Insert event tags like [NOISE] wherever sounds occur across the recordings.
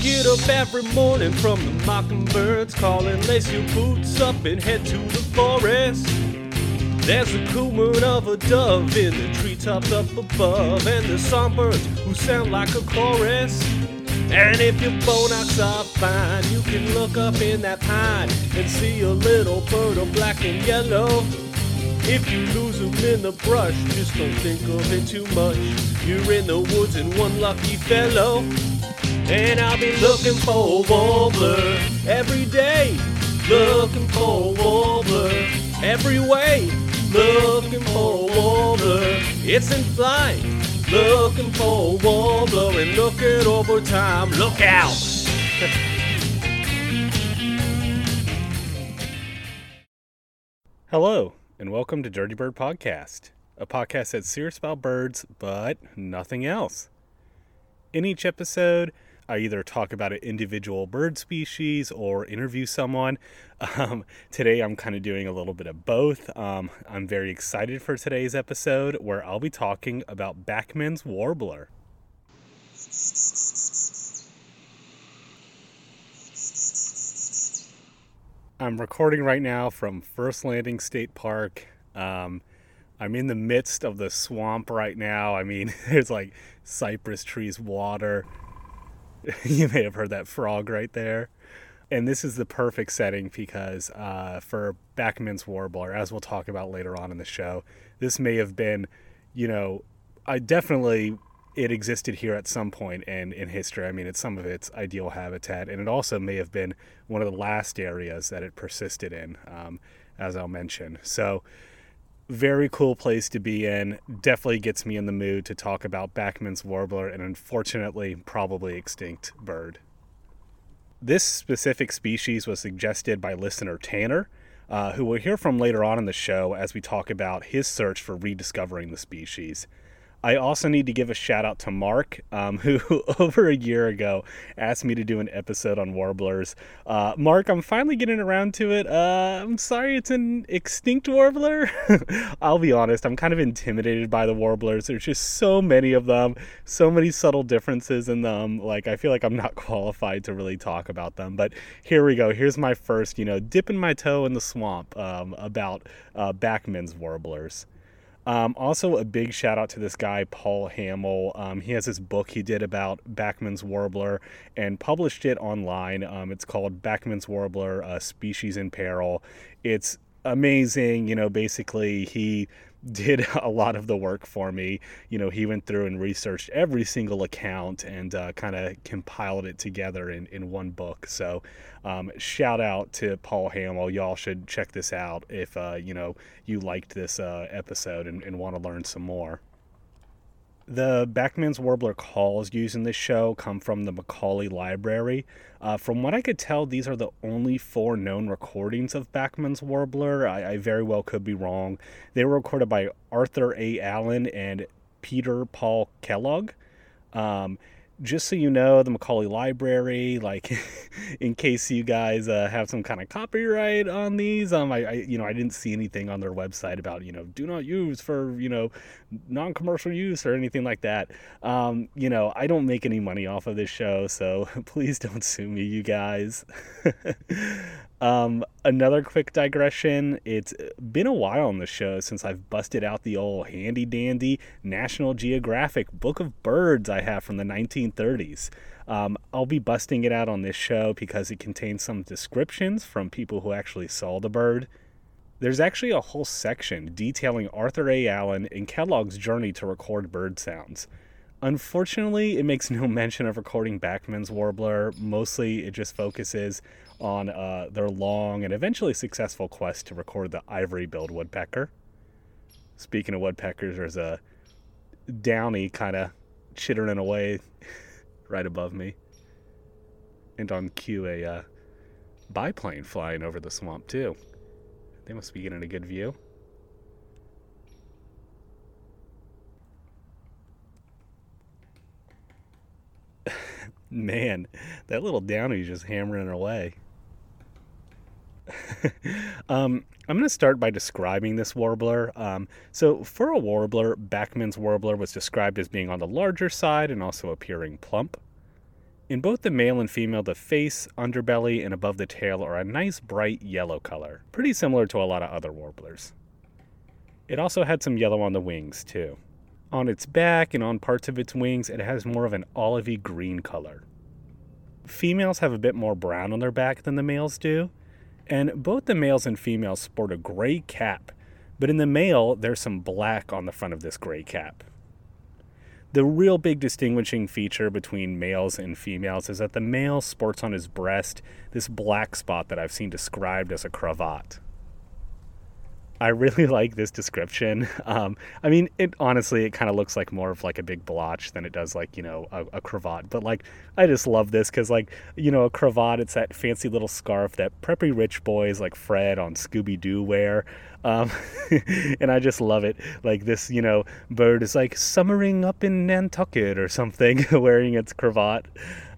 Get up every morning from the mockingbirds calling, lace your boots up and head to the forest. There's a cooing of a dove in the treetops up above, and the songbirds who sound like a chorus. And if your phonics are fine, you can look up in that pine and see a little bird of black and yellow. If you lose them in the brush, just don't think of it too much. You're in the woods and one lucky fellow. And I'll be looking for a warbler every day. Looking for a warbler every way. Looking for a warbler. It's in flight. Looking for a warbler and looking over time. Look out! Hello, and welcome to Dirty Bird Podcast, a podcast that's serious about birds, but nothing else. In each episode, I either talk about an individual bird species or interview someone. [LAUGHS] Um, today, I'm kind of doing a little bit of both. Um, I'm very excited for today's episode where I'll be talking about Bachman's warbler. I'm recording right now from First Landing State Park. Um, I'm in the midst of the swamp right now. I mean, [LAUGHS] there's like cypress trees, water. [LAUGHS] you may have heard that frog right there. And this is the perfect setting because uh, for Bachman's Warbler, as we'll talk about later on in the show, this may have been, you know, I definitely it existed here at some point in, in history. I mean, it's some of its ideal habitat, and it also may have been one of the last areas that it persisted in, um, as I'll mention. So, very cool place to be in. Definitely gets me in the mood to talk about Bachman's warbler, an unfortunately, probably extinct bird. This specific species was suggested by listener Tanner, uh, who we'll hear from later on in the show as we talk about his search for rediscovering the species. I also need to give a shout out to Mark, um, [LAUGHS] who over a year ago asked me to do an episode on warblers. Uh, Mark, I'm finally getting around to it. Uh, I'm sorry it's an extinct warbler. [LAUGHS] I'll be honest, I'm kind of intimidated by the warblers. There's just so many of them, so many subtle differences in them. Like, I feel like I'm not [LAUGHS] qualified to really talk about them. But here we go. Here's my first, you know, dipping my toe in the swamp um, about uh, Bachman's warblers. Um, also, a big shout out to this guy, Paul Hamill. Um, he has this book he did about Bachman's Warbler and published it online. Um, it's called Bachman's Warbler uh, Species in Peril. It's amazing. You know, basically, he did [LAUGHS] a lot of the work for me. You know, he went through and researched every single account and uh, kind of compiled it together in, in one book. So, um, shout out to Paul Hamill. Y'all should check this out if, uh, you know, you liked this uh, episode and, and want to learn some more. The Bachman's Warbler calls used in this show come from the Macaulay Library. Uh, from what I could tell, these are the only four known recordings of Bachman's Warbler. I, I very well could be wrong. They were recorded by Arthur A. Allen and Peter Paul Kellogg. Um, just so you know, the Macaulay Library, like, [LAUGHS] in case you guys uh, have some kind of copyright on these, um, I, I, you know, I didn't see anything on their website about, you know, do not use for, you know, non-commercial use or anything like that. Um, you know, I don't make any money off of this show, so [LAUGHS] please don't sue me, you guys. [LAUGHS] Um, another quick digression. It's been a while on the show since I've busted out the old handy dandy National Geographic Book of Birds I have from the 1930s. Um, I'll be busting it out on this show because it contains some descriptions from people who actually saw the bird. There's actually a whole section detailing Arthur A. Allen and Kellogg's journey to record bird sounds. Unfortunately, it makes no [LAUGHS] mention of recording Bachman's warbler. Mostly, it just focuses on uh, their long and eventually successful quest to record the ivory-billed woodpecker. Speaking of woodpeckers, there's a downy kind of chittering away [LAUGHS] right above me, and on cue a uh, biplane flying over the swamp too. They must be getting a good view. [LAUGHS] Man, that little downy is just hammering away. [LAUGHS] um, I'm going to start by describing this warbler. Um, so, for a warbler, Bachman's warbler was described as being on the larger side and also appearing plump. In both the male and female, the face, underbelly, and above the tail are a nice bright yellow color, pretty similar to a lot of other warblers. It also had some yellow on the wings, too. On its back and on parts of its wings, it has more of an olivey green color. Females have a bit more brown on their back than the males do, and both the males and females sport a gray cap, but in the male, there's some black on the front of this gray cap. The real big distinguishing feature between males and females is that the male sports on his breast this black spot that I've seen described as a cravat. I really [LAUGHS] like this description. Um, I mean, it honestly, it kind of looks like more of like a big blotch than it does like you know a, a cravat. But like, I just love this because like you know a cravat, it's that fancy little scarf that preppy rich boys like Fred on Scooby Doo wear. Um, [LAUGHS] and I just love it. Like this, you know, bird is like summering up in Nantucket or something, [LAUGHS] wearing its cravat.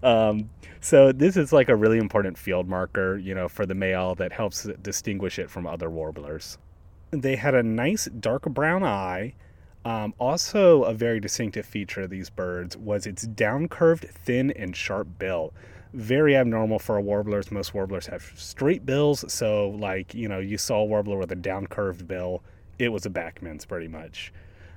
Um, so this is like a really important field marker, you know, for the male that helps distinguish it from other warblers. They had a nice dark brown eye. Um, also, a very distinctive feature of these birds was its down curved, thin, and sharp bill. Very abnormal for a warblers. Most warblers have straight bills, so like you know, you saw a warbler with a down curved bill, it was a Bachman's pretty much.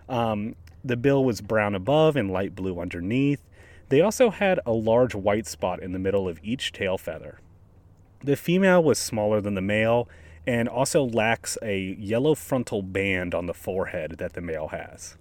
Um, the bill was brown above and light blue underneath. They also had a large white spot in the middle of each tail feather. The female was smaller than the male and also lacks a yellow frontal band on the forehead that the male has.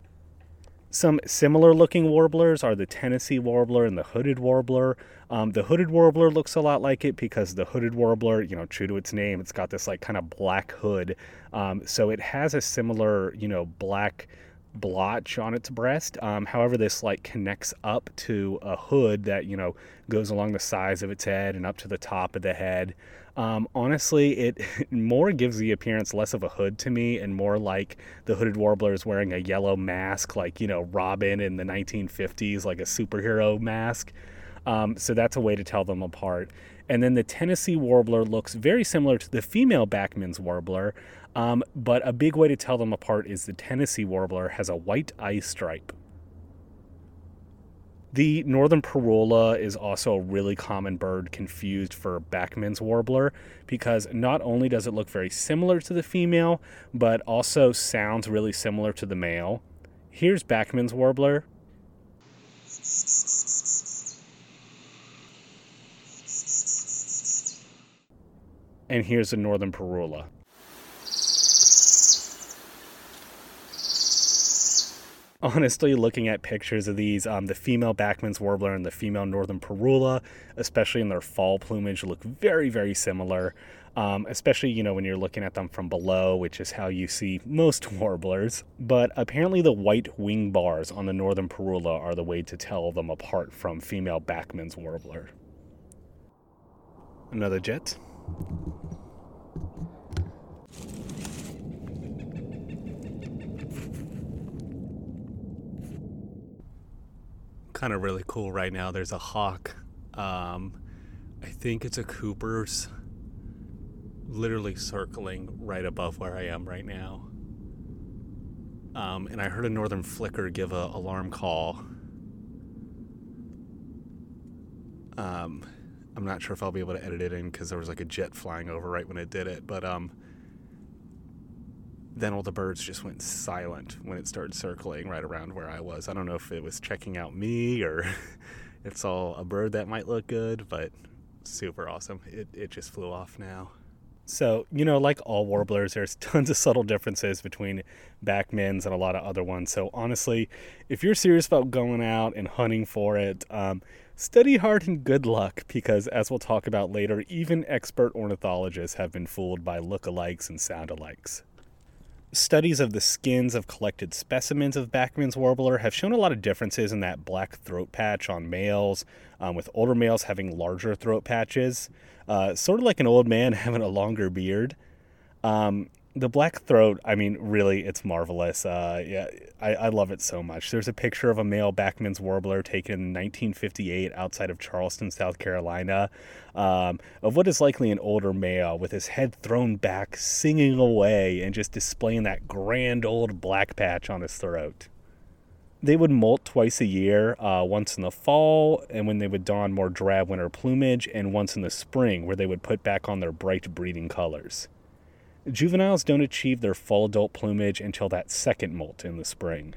Some similar looking warblers are the Tennessee warbler and the hooded warbler. Um, the hooded warbler looks a lot like it because the hooded warbler, you know, true to its name, it's got this like kind of black hood. Um, so it has a similar, you know, black blotch on its breast. Um, however, this like connects up to a hood that, you know, goes along the sides of its head and up to the top of the head. Um, honestly, it [LAUGHS] more gives the appearance less of a hood to me and more like the hooded warbler is wearing a yellow mask, like, you know, Robin in the 1950s, like a superhero mask. Um, so that's a way to tell them apart. And then the Tennessee warbler looks very similar to the female Bachman's warbler, um, but a big way to tell them apart is the Tennessee warbler has a white eye stripe. The northern parula is also a really common bird confused for Bachman's warbler because not only does it look very similar to the female, but also sounds really similar to the male. Here's Bachman's warbler. And here's the northern parula. [LAUGHS] honestly, looking at pictures of these, um, the female Bachman's warbler and the female northern parula, especially in their fall plumage, look very, very similar. Um, especially, you know, when you're looking at them from below, which is how you see most [LAUGHS] warblers. But apparently, the white wing bars on the northern parula are the way to tell them apart from female Bachman's warbler. Another jet. Kind of really cool right now. There's a hawk. Um, I think it's a Cooper's literally circling right above where I am right now. Um, and I heard a northern flicker give a alarm call. Um, I'm not sure if I'll be able to edit it in because there was like a jet flying over right when it did it, but um, then all the birds just went silent when it started circling right around where I was. I don't know if it was checking out me or [LAUGHS] it's all a bird that might look good, but super awesome. It, it just flew off now. So, you know, like all warblers, there's [LAUGHS] tons of subtle differences between Bachmans and a lot of other ones. So, honestly, if you're serious about going out and hunting for it, um, study hard and good luck because, as we'll talk about later, even expert ornithologists have been fooled by look-alikes and sound-alikes. Studies of the skins of collected specimens of Bachman's warbler have shown a lot of differences in that black throat patch on males, um, with older males having larger throat patches, uh, sort of like an old man [LAUGHS] having a longer beard. Um, the black throat, I mean, really, it's marvelous. Uh, yeah, I, I love it so much. There's a picture of a male Bachman's warbler taken in 1958 outside of Charleston, South Carolina, um, of what is likely an older male with his head thrown back, singing away, and just displaying that grand old black patch on his throat. They would molt twice a year, uh, once in the fall, and when they would don more drab winter plumage, and once in the spring, where they would put back on their bright breeding colors. Juveniles don't achieve their full adult plumage until that second molt in the spring.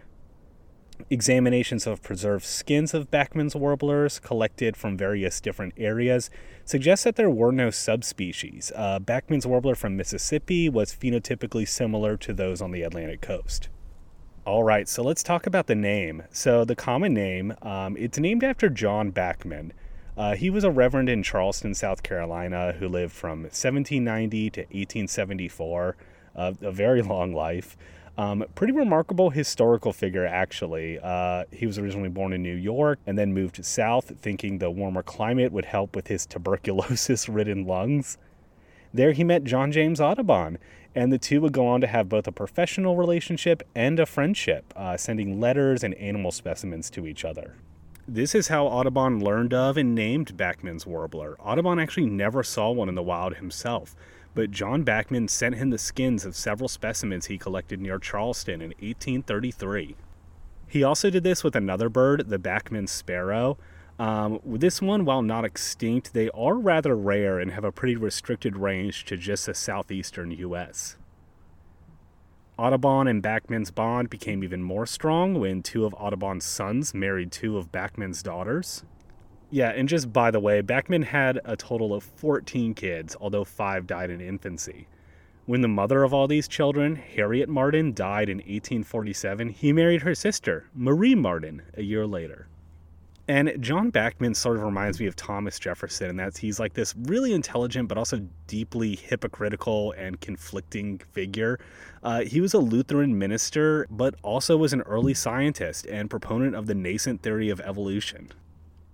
Examinations of preserved skins of Bachman's warblers collected from various different areas suggest that there were no subspecies. Uh, Bachman's warbler from Mississippi was phenotypically similar to those on the Atlantic coast. All right, so let's talk about the name. So the common name, um, it's named after John Bachman. Uh, he was a reverend in Charleston, South Carolina, who lived from 1790 to 1874, uh, a very long life. Um, pretty remarkable historical figure, actually. Uh, he was originally born in New York and then moved south, thinking the warmer climate would help with his [LAUGHS] tuberculosis ridden lungs. There he met John James Audubon, and the two would go on to have both a professional relationship and a friendship, uh, sending letters and animal specimens to each other. This is how Audubon learned of and named Bachman's warbler. Audubon actually never saw one in the wild himself, but John Bachman sent him the skins of several specimens he collected near Charleston in 1833. He also did this with another bird, the Bachman sparrow, um, this one, while not extinct, they are rather rare and have a pretty restricted range to just the southeastern U.S. Audubon and Bachman's bond became even more strong when two of Audubon's sons married two of Bachman's daughters. Yeah, and just by the way, Bachman had a total of 14 kids, although five died in infancy. When the mother of all these children, Harriet Martin, died in 1847, he married her sister, Marie Martin, a year later. And John Bachman sort of reminds me of Thomas Jefferson, and that he's like this really intelligent but also deeply hypocritical and conflicting figure. Uh, he was a Lutheran minister, but also was an early scientist and proponent of the nascent theory of evolution.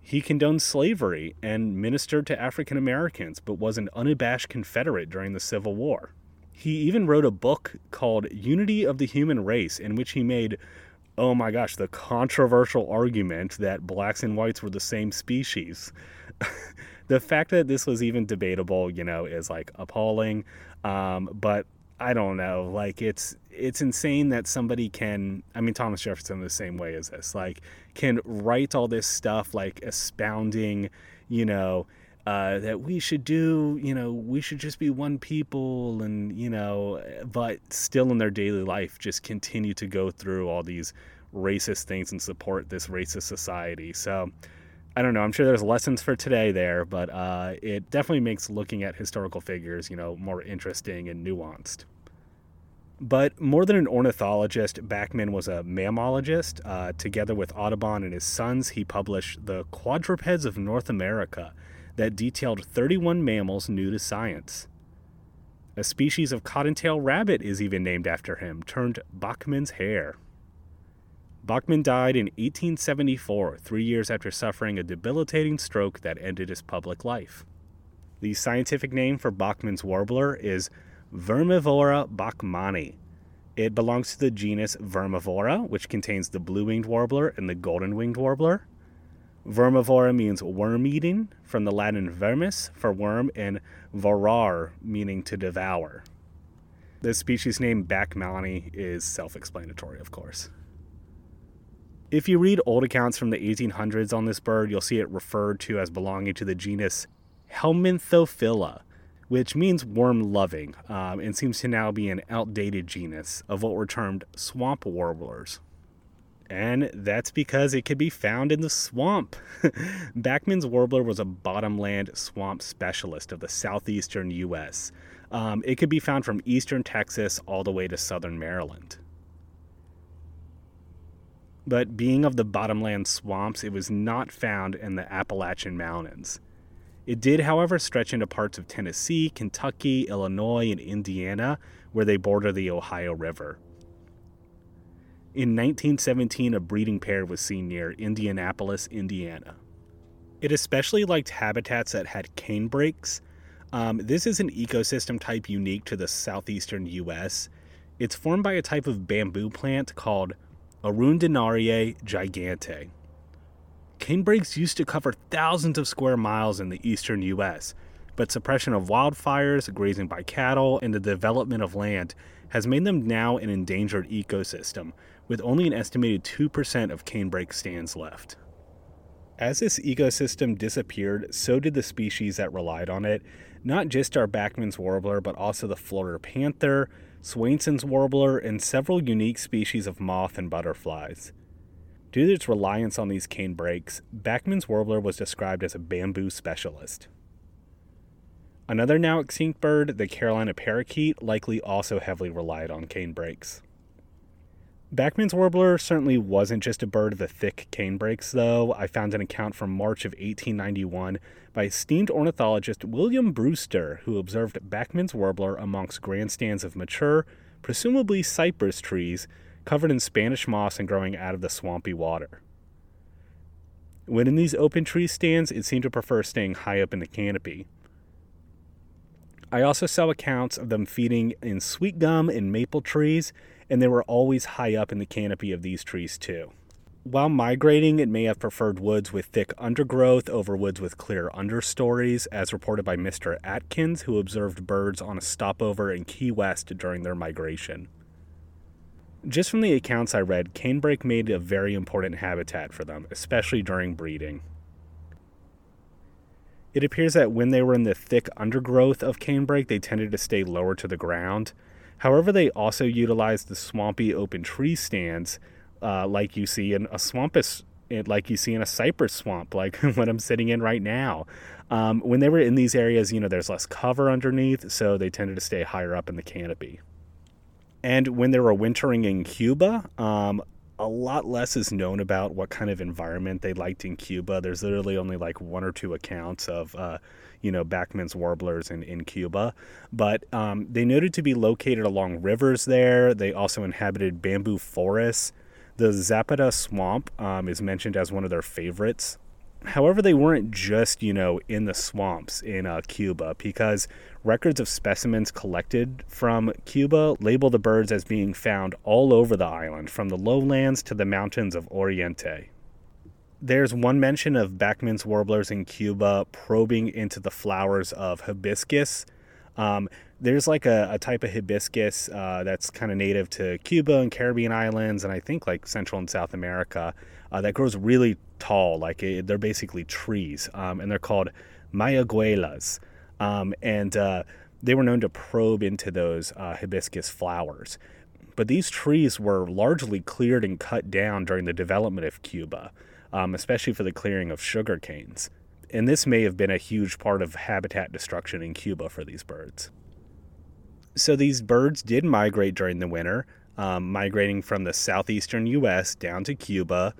He condoned slavery and ministered to African Americans, but was an unabashed Confederate during the Civil War. He even wrote a book called Unity of the Human Race, in which he made oh my gosh, the controversial argument that blacks and whites were the same species. [LAUGHS] the fact that this was even debatable, you know, is like appalling. Um, but I don't know, like it's it's insane that somebody can. I mean, Thomas Jefferson the same way as this, like, can write all this stuff, like expounding, you know. Uh, that we should do, you know, we should just be one people, and you know, but still in their daily life, just continue to go through all these racist things and support this racist society. So I don't know. I'm sure there's lessons for today there, but uh, it definitely makes looking at historical figures, you know, more interesting and nuanced. But more than an ornithologist, Bachman was a mammalogist. Uh, together with Audubon and his sons, he published The Quadrupeds of North America that detailed 31 mammals new to science. A species of cottontail rabbit is even named after him, termed Bachman's hare. Bachman died in 1874, three years after suffering a debilitating stroke that ended his public life. The scientific name for Bachman's warbler is Vermivora bachmani. It belongs to the genus Vermivora, which contains the blue winged warbler and the golden winged warbler. Vermivora means worm eating, from the Latin vermis for worm and vorar meaning to devour. The species name Bachmani is self explanatory, of course. If you read old accounts from the 1800s on this bird, you'll see it referred to as belonging to the genus Helminthophila, which means worm loving, um, and seems to now be an outdated genus of what were termed swamp warblers. And that's because it could be found in the swamp. [LAUGHS] Bachman's warbler was a bottomland swamp specialist of the southeastern U.S. Um, it could be found from eastern Texas all the way to southern Maryland. But being of the bottomland swamps, it was not found in the Appalachian Mountains. It did, however, stretch into parts of Tennessee, Kentucky, Illinois, and Indiana, where they border the Ohio River. In 1917, a breeding pair was seen near Indianapolis, Indiana. It especially liked habitats that had canebrakes. Um, this is an ecosystem type unique to the southeastern U.S. It's formed by a type of bamboo plant called Arundinaria gigantea. Canebrakes used to cover thousands of square miles in the eastern U.S., but suppression of wildfires, grazing by cattle, and the development of land has made them now an endangered ecosystem, with only an estimated 2% of canebrake stands left. As this ecosystem disappeared, so did the species that relied on it, not just our Bachman's warbler, but also the Florida panther, Swainson's warbler, and several unique species of moth and butterflies. Due to its reliance on these canebrakes, Bachman's warbler was described as a bamboo specialist. Another now extinct bird, the Carolina parakeet, likely also heavily relied on canebrakes. Bachman's warbler certainly wasn't just a bird of the thick canebrakes, though. I found an account from March of 1891 by esteemed ornithologist William Brewster, who observed Bachman's warbler amongst grandstands of mature, presumably cypress trees, covered in Spanish moss and growing out of the swampy water. When in these open tree stands, it seemed to prefer staying high up in the canopy. I also saw accounts of them feeding in sweet gum and maple trees and they were always high up in the canopy of these trees too. While migrating, it may have preferred woods with thick undergrowth over woods with clear understories, as reported by Mr. Atkins, who observed birds on a stopover in Key West during their migration. Just from the accounts I read, canebrake made a very important habitat for them, especially during breeding. It appears that when they were in the thick undergrowth of canebrake, they tended to stay lower to the ground, However, they also utilize the swampy open tree stands, uh, like you see in a swampus, like you see in a cypress swamp, [LAUGHS] like what I'm sitting in right now. Um, when they were in these areas, you know, there's less cover underneath, so they tended to stay higher up in the canopy. And when they were wintering in Cuba, um, a lot less is known about what kind of environment they liked in Cuba. There's literally only like one or two accounts of uh, you know, Bachman's warblers in, in Cuba. But um, they noted to be located along rivers there. They also inhabited bamboo forests. The Zapata swamp um, is mentioned as one of their favorites. However, they weren't just, you know, in the swamps in uh, Cuba because records of specimens collected from Cuba label the birds as being found all over the island, from the lowlands to the mountains of Oriente. There's one mention of Bachman's warblers in Cuba probing into the flowers of hibiscus. Um, there's like a, a, type of hibiscus uh, that's kind of native to Cuba and Caribbean islands, and I think like Central and South America, uh, that grows really tall. Like it, they're basically trees, um, and they're called mayaguelas. Um, and uh, they were known to probe into those uh, hibiscus flowers. But these trees were largely cleared and cut down during the development of Cuba um, especially for the clearing of sugar canes. And this may have been a huge part of habitat destruction in Cuba for these birds. So these birds did migrate during the winter, um, migrating from the southeastern U.S. down to Cuba.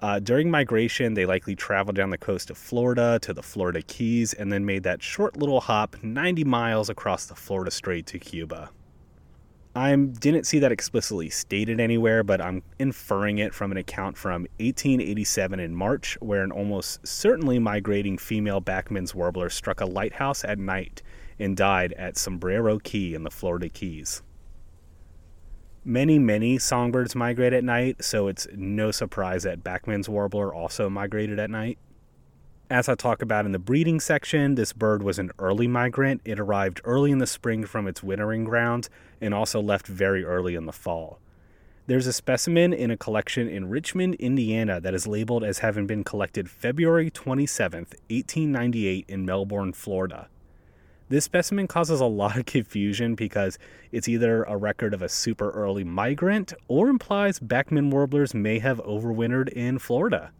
Uh, during migration, they likely traveled down the coast of Florida to the Florida Keys and then made that short little hop 90 miles across the Florida Strait to Cuba. I didn't see that explicitly stated anywhere, but I'm inferring it from an account from 1887 in March, where an almost certainly migrating female Bachman's warbler struck a lighthouse at night and died at Sombrero Key in the Florida Keys. Many, many songbirds migrate at night, so it's no surprise that Bachman's warbler also migrated at night. As I talk about in the breeding section, this bird was an early migrant. It arrived early in the spring from its wintering ground and also left very early in the fall. There's a specimen in a collection in Richmond, Indiana that is labeled as having been collected February 27, 1898, in Melbourne, Florida. This specimen causes a lot of [LAUGHS] confusion because it's either a record of a super early migrant or implies Bachman warblers may have overwintered in Florida.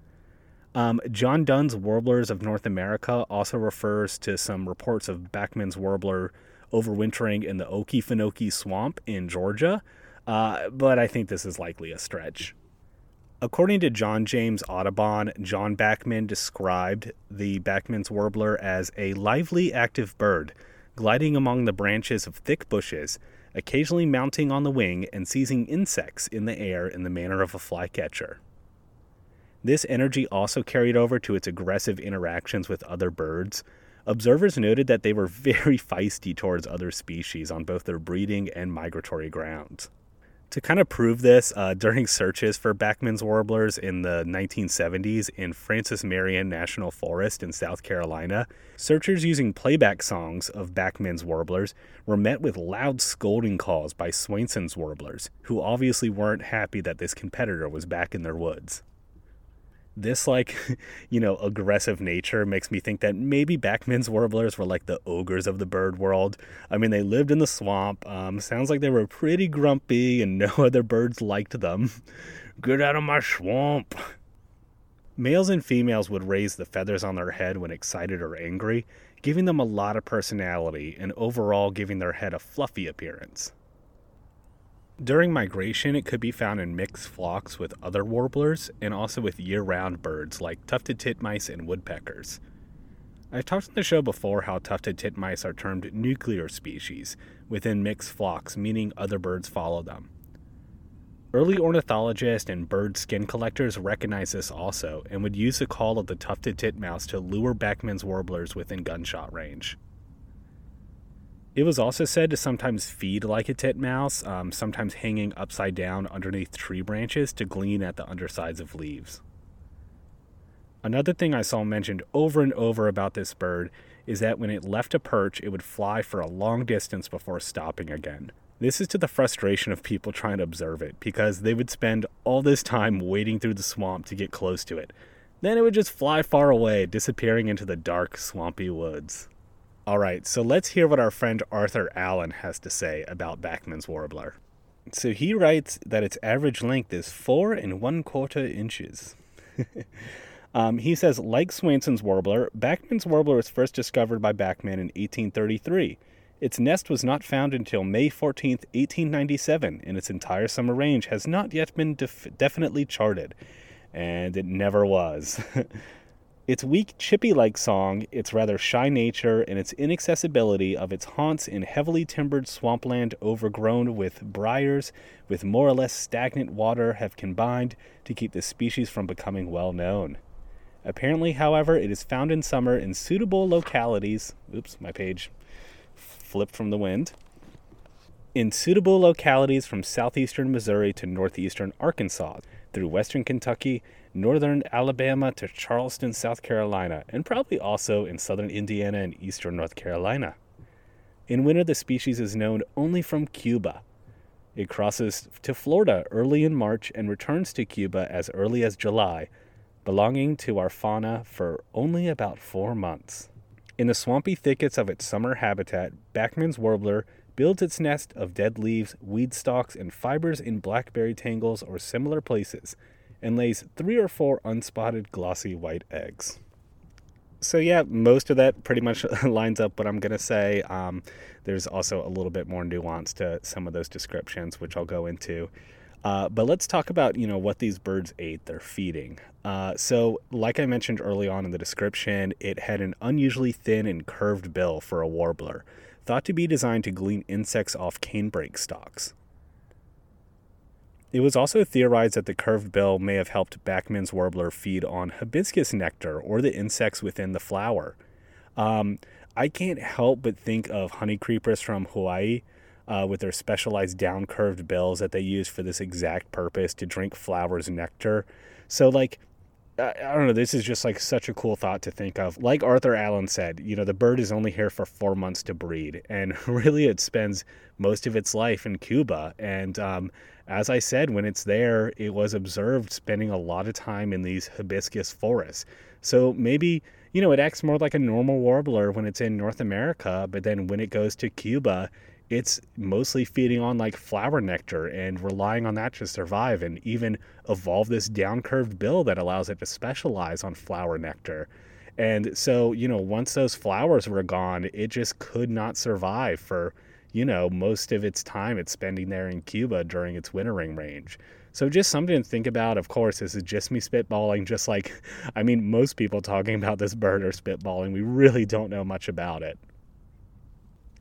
Um, John Dunn's Warblers of North America also refers to some reports of Bachman's warbler overwintering in the Okefenokee Swamp in Georgia, uh, but I think this is likely a stretch. According to John James Audubon, John Bachman described the Bachman's warbler as a lively, active bird, gliding among the branches of thick bushes, occasionally mounting on the wing and seizing insects in the air in the manner of a flycatcher. This energy also carried over to its aggressive interactions with other birds. Observers noted that they were [LAUGHS] very feisty towards other species on both their breeding and migratory grounds. To kind of prove this, uh, during searches for Bachman's warblers in the 1970s in Francis Marion National Forest in South Carolina, searchers using playback songs of Bachman's warblers were met with loud scolding calls by Swainson's warblers, who obviously weren't happy that this competitor was back in their woods this like [LAUGHS] you know aggressive nature makes me think that maybe Bachman's warblers were like the ogres of the bird world. I mean, they lived in the swamp. Um, sounds like they were pretty grumpy, and [LAUGHS] no other birds liked them. Get out of my swamp. Males and females would raise the feathers on their head when excited or angry, giving them a lot of personality and overall giving their head a fluffy appearance. During migration, it could be found in mixed flocks with other warblers and also with year round birds like tufted titmice and woodpeckers. I've talked on the show before how tufted titmice are termed nuclear species within mixed flocks, meaning other birds follow them. Early ornithologists and bird skin collectors recognized this also and would use the call of the tufted titmouse to lure Bachman's warblers within gunshot range. It was also said to sometimes feed like a titmouse, um, sometimes hanging upside down underneath tree branches to glean at the undersides of leaves. Another thing I saw mentioned over and over about this bird is that when it left a perch, it would fly for a long distance before stopping again. This is to the frustration of people trying to observe it because they would spend all this time wading through the swamp to get close to it. Then it would just fly far away, disappearing into the dark, swampy woods. All right, so let's hear what our friend Arthur Allen has to say about Bachman's warbler. So he writes that its average length is four and one quarter inches. [LAUGHS] um, he says, like Swainson's warbler, Bachman's warbler was first discovered by Bachman in 1833. Its nest was not found until May 14, 1897, and its entire summer range has not yet been def- definitely charted. And it never was. [LAUGHS] Its weak, chippy like song, its rather shy nature, and its inaccessibility of its haunts in heavily timbered swampland overgrown with briars with more or less stagnant water have combined to keep the species from becoming well known. Apparently, however, it is found in summer in suitable localities. Oops, my page flipped from the wind. In suitable localities from southeastern Missouri to northeastern Arkansas, through western Kentucky northern Alabama to Charleston, South Carolina, and probably also in southern Indiana and eastern North Carolina. In winter, the species is known only from Cuba. It crosses to Florida early in March and returns to Cuba as early as July, belonging to our fauna for only about four months. In the swampy thickets of its summer habitat, Bachman's warbler builds its nest of dead leaves, weed stalks, and fibers in blackberry tangles or similar places, and lays three or four unspotted glossy white eggs. So, yeah, most of that pretty much [LAUGHS] lines up what I'm going to say. Um, there's also a little bit more nuance to some of those descriptions, which I'll go into. Uh, but let's talk about you know what these birds ate. They're feeding. Uh, so, like I mentioned early on in the description, it had an unusually thin and curved bill for a warbler, thought to be designed to glean insects off canebrake stalks. It was also theorized that the curved bill may have helped Bachman's warbler feed on hibiscus nectar or the insects within the flower. Um, I can't help but think of honey creepers from Hawaii uh, with their specialized down curved bills that they use for this exact purpose to drink flowers' nectar. So, like, I, don't know. This is just like such a cool thought to think of. Like Arthur Allen said, you know, the bird is only here for four months to breed, and [LAUGHS] really it spends most of its life in Cuba. And um, as I said, when it's there, it was observed spending a lot of time in these hibiscus forests. So maybe, you know, it acts more like a normal warbler when it's in North America, but then when it goes to Cuba, it's mostly feeding on like flower nectar and relying on that to survive and even evolve this down curved bill that allows it to specialize on flower nectar. And so, you know, once those flowers were gone, it just could not survive for, you know, most of its time it's spending there in Cuba during its wintering range. So just something to think about. Of course, this is just me spitballing, just like, [LAUGHS] I mean, most people talking about this bird are spitballing. We really don't know much about it.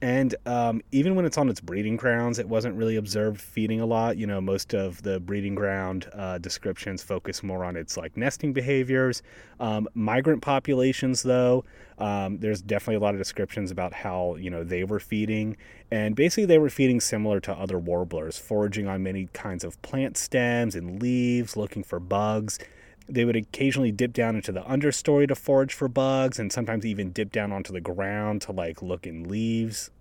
And um, even when it's on its breeding grounds, it wasn't really observed feeding a lot. You know, most of the breeding ground uh, descriptions focus more on its like nesting behaviors. Um, migrant populations, though, um, there's definitely a lot of descriptions about how you know they were feeding, and basically they were feeding similar to other warblers, foraging on many kinds of plant stems and leaves, looking for bugs. They would occasionally dip down into the understory to forage for bugs, and sometimes even dip down onto the ground to like look in leaves.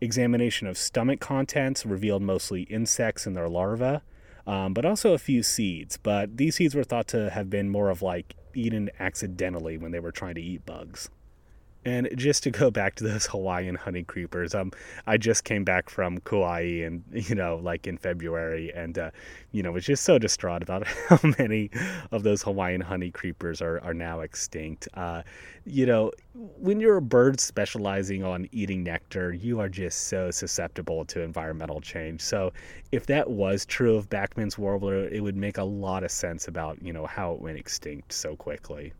Examination of stomach contents revealed mostly insects and their larvae, um, but also a few seeds. But these seeds were thought to have been more of like eaten accidentally when they were trying to eat bugs. And just to go back to those [LAUGHS] Hawaiian honey creepers, um, I just came back from Kauai and [LAUGHS] you know, like in February, and uh, you know, was just so distraught about [LAUGHS] how many of those Hawaiian honey creepers are are now extinct. Uh, you know, when you're a bird specializing on eating nectar, you are just so susceptible to environmental change. So, if that was true of Bachman's warbler, it would make a lot of sense about you know how it went extinct so quickly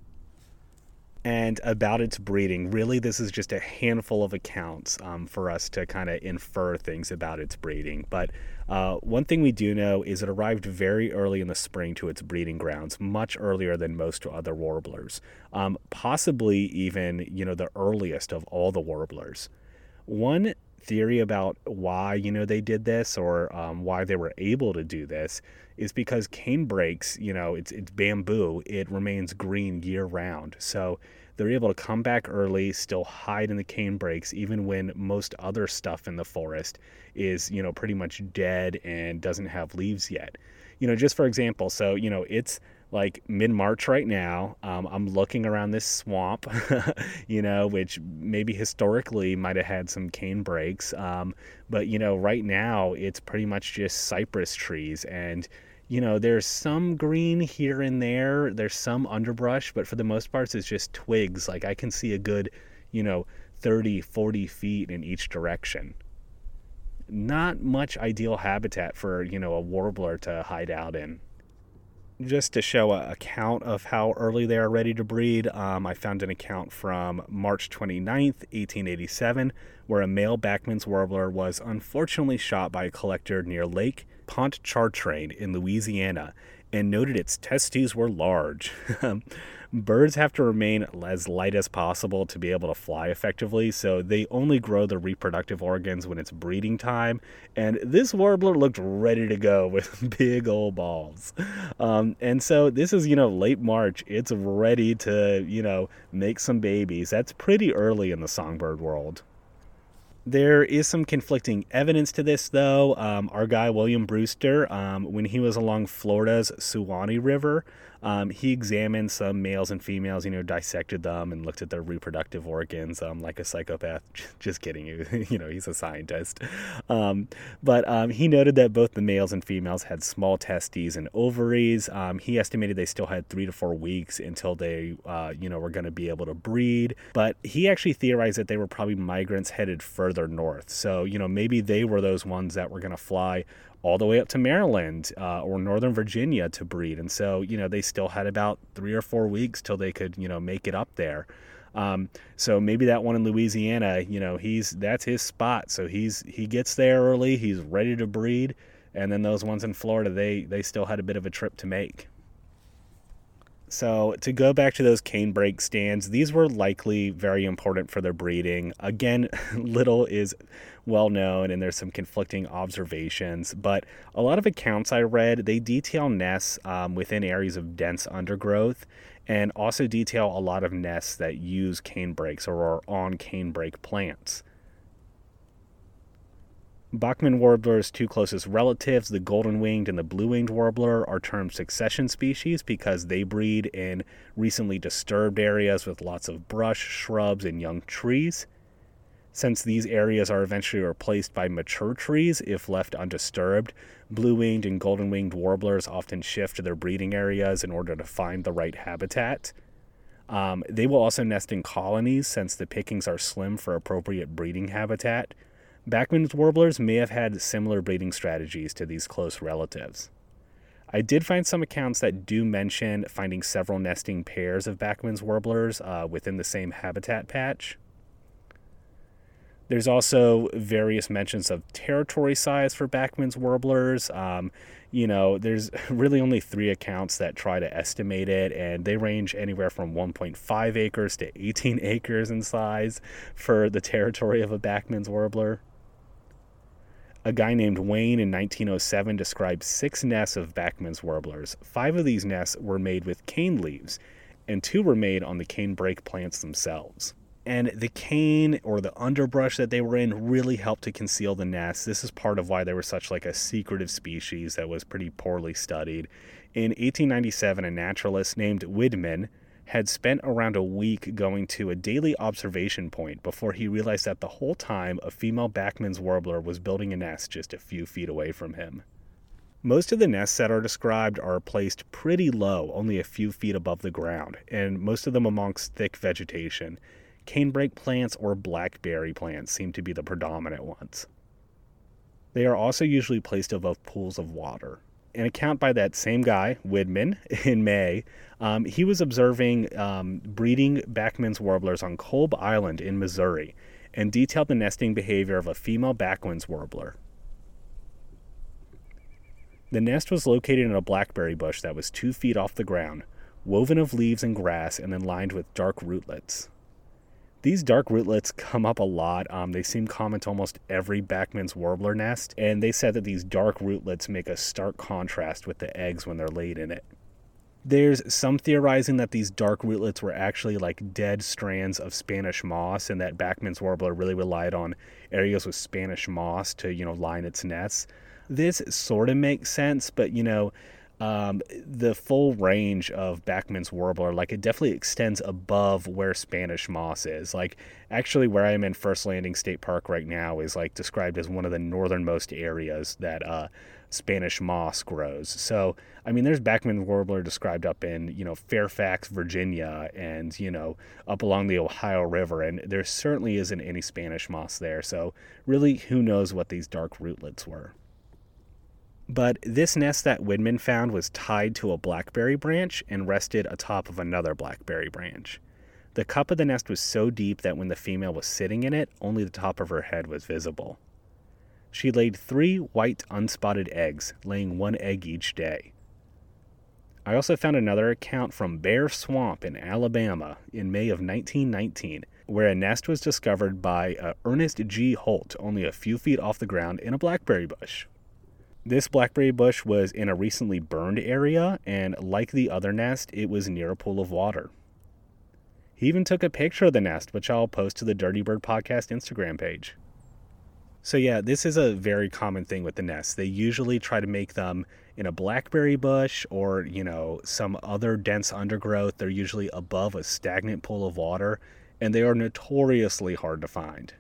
and about its breeding. Really, this is just a handful of accounts um, for us to kind of infer things about its breeding. But uh, one thing we do know is it arrived very early in the spring to its breeding grounds, much earlier than most other warblers, um, possibly even you know the earliest of all the warblers. One theory about why you know they did this or um, why they were able to do this is because cane brakes, you know, it's it's bamboo. It remains green year round. So they're able to come back early, still hide in the cane brakes, even when most other stuff in the forest is, you know, pretty much dead and doesn't have leaves yet. You know, just for example, so you know, it's like mid March right now. Um, I'm looking around this swamp, [LAUGHS] you know, which maybe historically might have had some cane brakes. Um, but, you know, right now it's pretty much just cypress trees. And, you know, there's some green here and there, there's some underbrush, but for the most part, it's just twigs. Like I can see a good, you know, 30, 40 feet in each direction. Not much ideal habitat for, you know, a warbler to hide out in just to show a count of how early they are ready to breed, um, I found an account from March 29th, 1887, where a male Bachman's warbler was unfortunately shot by a collector near Lake Pontchartrain in Louisiana and noted its testes were large. [LAUGHS] Birds have to remain as light as possible to be able to fly effectively, so they only grow their reproductive organs when it's breeding time. And this warbler looked ready to go [LAUGHS] with big old balls. Um, and so this is, you know, late March. It's ready to, you know, make some babies. That's pretty early in the songbird world. There is some conflicting evidence to this, though. Um, our guy, William Brewster, um, when he was along Florida's Suwannee River, um, he examined some males and females, you know, dissected them and looked at their reproductive organs um, like a psychopath. [LAUGHS] Just kidding you. [LAUGHS] you know, he's a scientist. Um, but um, he noted that both the males and females had small testes and ovaries. Um, he estimated they still had three to four weeks until they, uh, you know, were going to be able to breed. But he actually theorized that they were probably migrants headed further north. So, you know, maybe they were those ones that were going to fly all the way up to Maryland uh, or Northern Virginia to breed. And so, you know, they still had about three or four weeks till they could, you know, make it up there. Um, so maybe that one in Louisiana, you know, he's that's his spot. So he's he gets there early, he's ready to breed, and then those ones in Florida, they they still had a bit of a trip to make. So, to go back to those canebrake stands, these were likely very important for their breeding. Again, [LAUGHS] little is well known and there's some conflicting observations, but a lot of accounts I read, they detail nests um, within areas of dense undergrowth and also detail a lot of nests that use canebrakes or are on canebrake plants. Bachman warbler's two closest relatives, the golden winged and the blue winged warbler, are termed succession species because they breed in recently disturbed areas with lots of brush, shrubs, and young trees. Since these areas are eventually replaced by mature trees if left undisturbed, blue winged and golden winged warblers often shift to their breeding areas in order to find the right habitat. Um, they will also nest in colonies since the pickings are slim for appropriate breeding habitat. Bachman's warblers may have had similar breeding strategies to these close relatives. I did find some accounts that do mention finding several nesting pairs of Bachman's warblers uh, within the same habitat patch. There's also various mentions of territory size for Bachman's warblers. Um, you know, there's [LAUGHS] really only three accounts that try to estimate it, and they range anywhere from 1.5 acres to 18 [LAUGHS] acres in size for the territory of a Bachman's warbler. A guy named Wayne in 1907 described six nests of Bachman's warblers. Five of these nests were made with cane leaves, and two were made on the canebrake plants themselves. And the cane or the underbrush that they were in really helped to conceal the nests. This is part of why they were such like a secretive species that was pretty poorly studied. In 1897, a naturalist named Widman had spent around a week going to a daily observation point before he realized that the whole time a female Bachman's warbler was building a nest just a few feet away from him. Most of the nests that are described are placed pretty low, only a few feet above the ground, and most of them amongst thick vegetation. Canebrake plants or blackberry plants seem to be the predominant ones. They are also usually placed above pools of water an account by that same guy, Widmann, [LAUGHS] in May. Um, he was observing um, breeding Bachman's warblers on Kolb Island in Missouri and detailed the nesting behavior of a female Bachman's warbler. The nest was located in a blackberry bush that was two feet off the ground, woven of leaves and grass, and then lined with dark rootlets. These dark rootlets come up a lot. Um, they seem common to almost every Bachman's warbler nest, and they said that these dark rootlets make a stark contrast with the eggs when they're laid in it. There's some theorizing that these dark rootlets were actually like dead strands of Spanish moss, and that Bachman's warbler really relied on areas with Spanish moss to, you know, line its nests. This sort of makes sense, but you know, um, the full range of Bachman's warbler, like it definitely extends above where Spanish moss is. Like actually, where I am in First Landing State Park right now is like described as one of the northernmost areas that uh, Spanish moss grows. So I mean, there's Bachman's warbler described up in you know Fairfax, Virginia, and you know up along the Ohio River, and there certainly isn't any Spanish moss there. So really, who knows what these dark rootlets were? But this nest that Widmann found was tied to a blackberry branch and rested atop of another blackberry branch. The cup of the nest was so deep that when the female was sitting in it, only the top of her head was visible. She laid three white unspotted eggs, laying one egg each day. I also found another account from Bear Swamp in Alabama in May of 1919, where a nest was discovered by uh, Ernest G. Holt, only a few feet off the ground in a blackberry bush. This blackberry bush was in a recently burned area, and like the other nest, it was near a pool of water. He even took a picture of the nest, which I'll post to the Dirty Bird Podcast Instagram page. So, yeah, this is a very common thing with the nests. They usually try to make them in a blackberry bush or, you know, some other dense undergrowth. They're usually above a stagnant pool of water, and they are notoriously hard to find.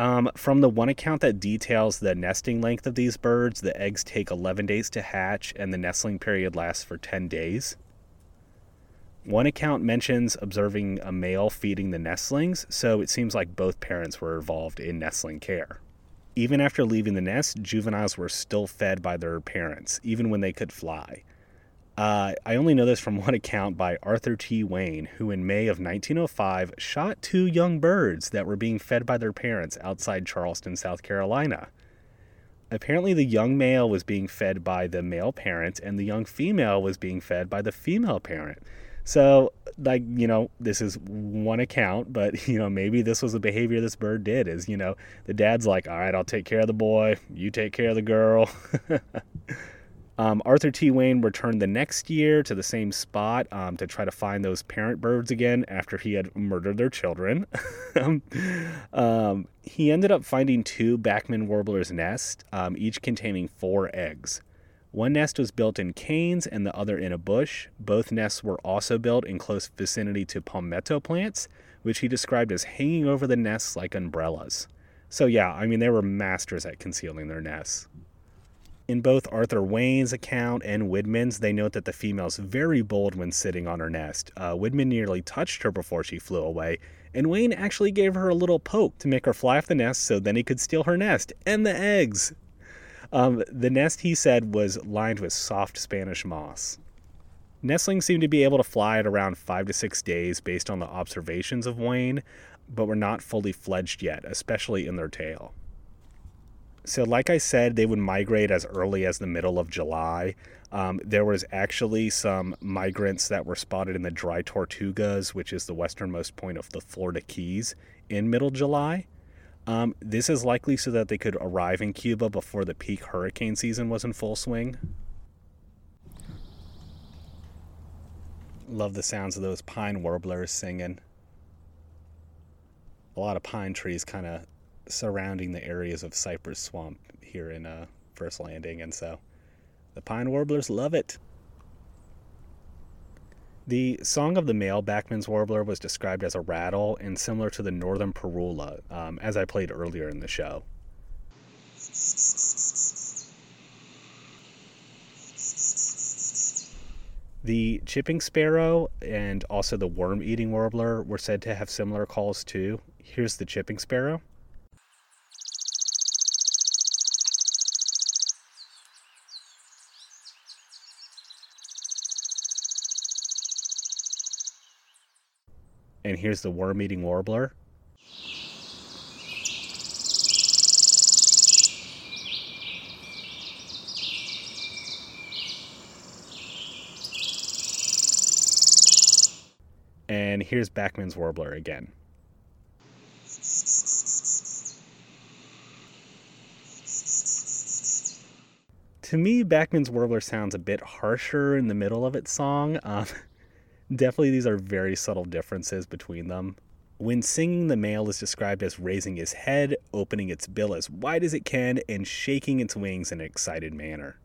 Um, from the one account that details the nesting length of these birds, the eggs take 11 days to hatch and the nestling period lasts for 10 days. One account mentions observing a male feeding the nestlings, so it seems like both parents were involved in nestling care. Even after leaving the nest, juveniles were still fed by their parents, even when they could fly. Uh, I only know this from [LAUGHS] one account by Arthur T. Wayne, who in May of 1905 shot two young birds that were being fed by their parents outside Charleston, South Carolina. Apparently, the young male was being fed by the male parent, and the young female was being fed by the female parent. So, like, you know, this is one account, but, [LAUGHS] you know, maybe this was the behavior this bird did is, you know, the dad's like, all right, I'll take care of the boy, you take care of the girl. [LAUGHS] Um, Arthur T. Wayne returned the next year to the same spot um, to try to find those parent birds again after he had murdered their children. [LAUGHS] um, he ended up finding two Bachman warblers' nests, um, each containing four eggs. One nest was built in canes and the other in a bush. Both nests were also built in close vicinity to palmetto plants, which he described as hanging over the nests like umbrellas. So, yeah, I mean, they were masters at concealing their nests. In both Arthur Wayne's account and Widmann's, they note that the female's very bold when sitting on her nest. Uh, Widmann nearly touched her before she flew away, and Wayne actually gave her a little poke to make her fly off the nest so then he could steal her nest and the eggs. Um, the nest, he said, was lined with soft Spanish moss. Nestlings seem to be able to fly at around five to six days based on the observations of Wayne, but were not fully fledged yet, especially in their tail. So, like I said, they would migrate as early as the middle of July. Um, there was actually some migrants that were spotted in the Dry Tortugas, which is the westernmost point of the Florida Keys, in middle July. Um, this is likely so that they could arrive in Cuba before the peak hurricane season was in full swing. Love the sounds of those pine warblers singing. A lot of pine trees kind of surrounding the areas of cypress swamp here in uh, First Landing, and so the pine warblers love it. The song of the male Bachman's warbler was described as a rattle and similar to the northern parula, um, as I played earlier in the show. The chipping sparrow and also the worm eating warbler were said to have similar calls too. Here's the chipping sparrow. And here's the worm eating warbler. And here's Bachman's warbler again. To me, Bachman's warbler sounds a bit harsher in the middle of its song. Um, [LAUGHS] Definitely, these are very subtle differences between them. When singing, the male is described as raising his head, opening its bill as wide as it can, and shaking its wings in an excited manner.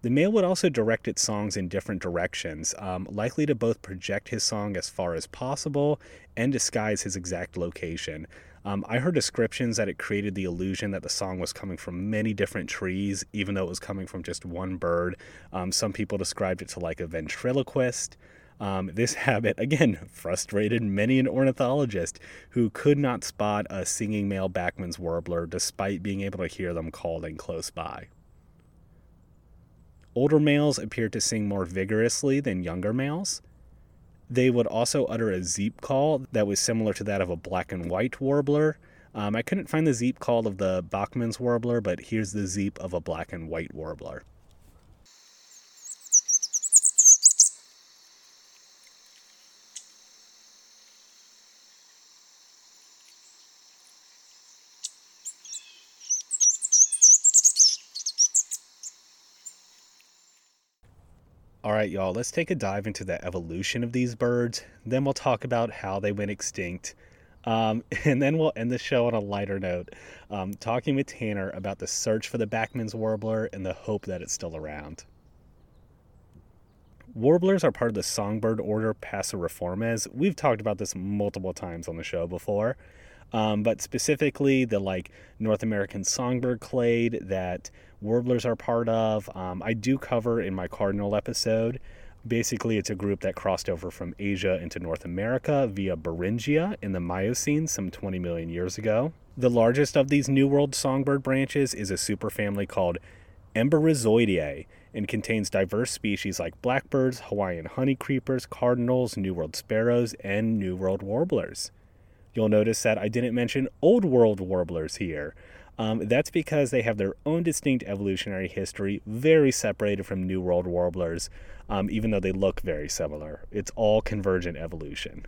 The male would also direct its songs in different directions, um, likely to both project his song as far as possible and disguise his exact location. Um, I heard descriptions that it created the illusion that the song was coming from many different trees, even though it was coming from just one bird. Um, some people described it to like a ventriloquist. Um, this [LAUGHS] habit, again, frustrated many an ornithologist who could not spot a singing male Bachman's warbler despite being able to hear them calling close by. Older males appeared to sing more vigorously than younger males. They would also utter a zeep call that was similar to that of a black and white warbler. Um, I couldn't find the zeep call of the Bachman's warbler, but here's the zeep of a black and white warbler. All right, y'all, let's take a dive into the evolution of these birds. Then we'll talk about how they went extinct. Um, [LAUGHS] and then we'll end the show on a lighter note, um, talking with Tanner about the search for the Bachman's warbler and the hope that it's still around. Warblers are part of the songbird order Passeriformes. We've talked about this multiple times on the show before. Um, but specifically the like North American songbird clade that warblers are part of. Um, I do cover in my cardinal episode. Basically, it's a group that crossed over from Asia into North America via Beringia in the Miocene some 20 million years ago. The largest of these New World songbird branches is a superfamily called Emberizoidea and contains diverse species like blackbirds, Hawaiian honeycreepers, cardinals, New World sparrows, and New World warblers. You'll notice that I didn't mention Old World warblers here. Um, that's because they have their own distinct evolutionary history, very separated from New World warblers, um, even though they look very similar. It's all convergent evolution.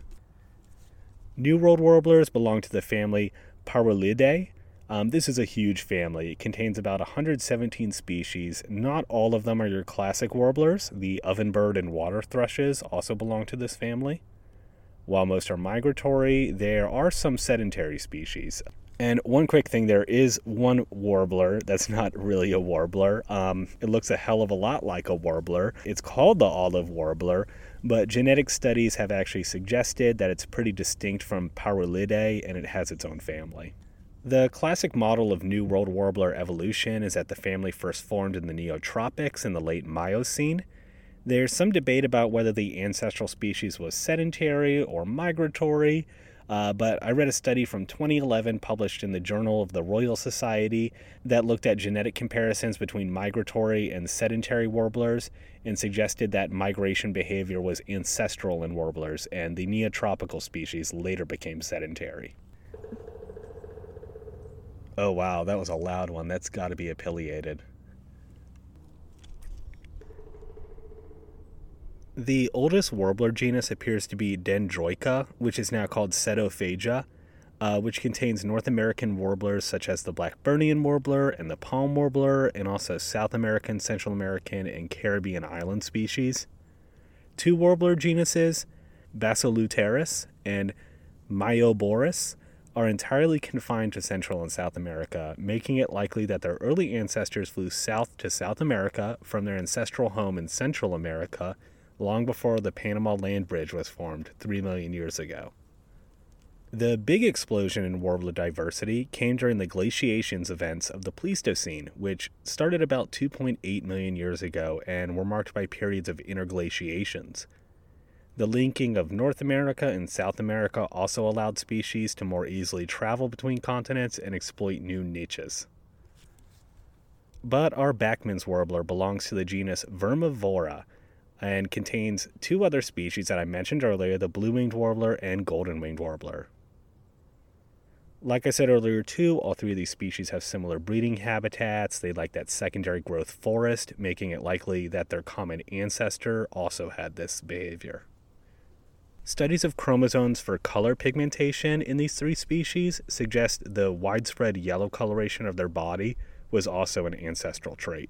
New World warblers belong to the family Parulidae. Um, this is a huge family. It contains about 117 species. Not all of them are your classic warblers. The ovenbird and water thrushes also belong to this family. While most are migratory, there are some sedentary species. And one quick thing there is one warbler that's not really a warbler. Um, it looks a hell of a lot like a warbler. It's called the olive warbler, but genetic studies have actually suggested that it's pretty distinct from Parulidae and it has its own family. The classic model of New World warbler evolution is that the family first formed in the Neotropics in the late Miocene. There's some debate about whether the ancestral species was sedentary or migratory. Uh, but I read a study from 2011 published in the Journal of the Royal Society that looked at genetic comparisons between migratory and sedentary warblers and suggested that migration behavior was ancestral in warblers, and the neotropical species later became sedentary. Oh wow, that was a loud one. That's got to be a The oldest warbler genus appears to be Dendroica, which is now called Setophaga, uh, which contains North American warblers such as the Blackburnian warbler and the palm warbler, and also South American, Central American, and Caribbean island species. Two warbler genuses, Basileuterus and Myioborus, are entirely confined to Central and South America, making it likely that their early ancestors flew south to South America from their ancestral home in Central America long before the Panama Land Bridge was formed 3 million years ago. The big explosion in warbler diversity came during the glaciations events of the Pleistocene, which started about 2.8 million years ago and were marked by periods of interglaciations. The linking of North America and South America also allowed species to more easily travel between continents and exploit new niches. But our Bachman's warbler belongs to the genus Vermivora, and contains two other species that I mentioned earlier the blue winged warbler and golden winged warbler. Like I said earlier, too, all three of these species have similar breeding habitats. They like that secondary growth forest, making it likely that their common ancestor also had this behavior. Studies of chromosomes for color pigmentation in these three species suggest the widespread yellow coloration of their body was also an ancestral trait.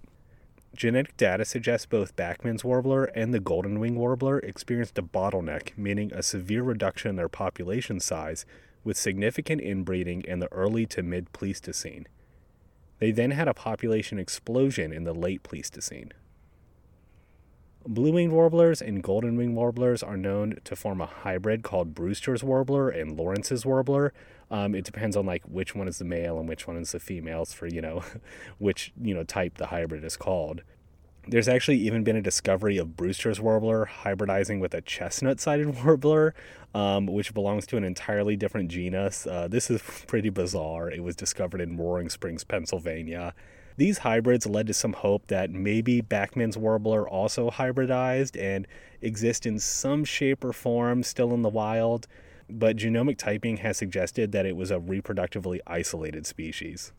Genetic data suggests both Bachman's warbler and the golden wing warbler experienced a bottleneck, meaning a severe reduction in their population size, with significant inbreeding in the early to mid Pleistocene. They then had a population explosion in the late Pleistocene. Blue winged warblers and golden winged warblers are known to form a hybrid called Brewster's warbler and Lawrence's warbler, um, it depends on like which one is the male and which one is the females for you know [LAUGHS] which you know type the hybrid is called. There's actually even been a discovery of Brewster's warbler hybridizing with a chestnut-sided [LAUGHS] warbler, um, which belongs to an entirely different genus. Uh, this is [LAUGHS] pretty bizarre. It was discovered in Roaring Springs, Pennsylvania. These hybrids led to some hope that maybe Bachman's warbler also hybridized and exist in some shape or form still in the wild but genomic typing has suggested that it was a reproductively isolated species.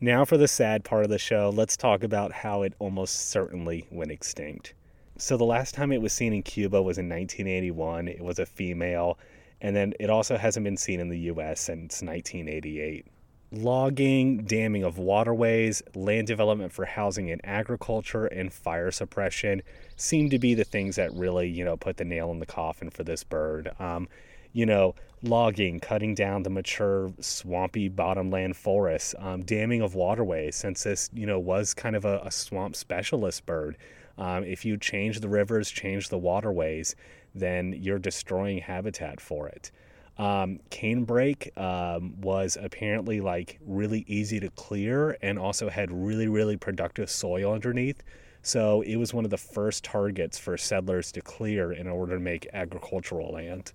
Now, for the sad part of the show, let's talk about how it almost certainly went extinct. So, the last time it was seen in Cuba was in 1981. It was a female, and then it also hasn't been seen in the US since 1988 logging, damming of waterways, land development for housing and agriculture, and fire suppression seem to be the things that really, you know, put the nail in the coffin for this bird. Um, you know, logging, cutting down the mature swampy bottomland forests, um, damming of waterways, since this, you know, was kind of a, a swamp specialist bird. Um, if you change the rivers, change the waterways, then you're destroying habitat for it. Um, canebrake um, was apparently like really easy to clear and also had really, really productive soil underneath. So it was one of the first targets for settlers to clear in order to make agricultural land.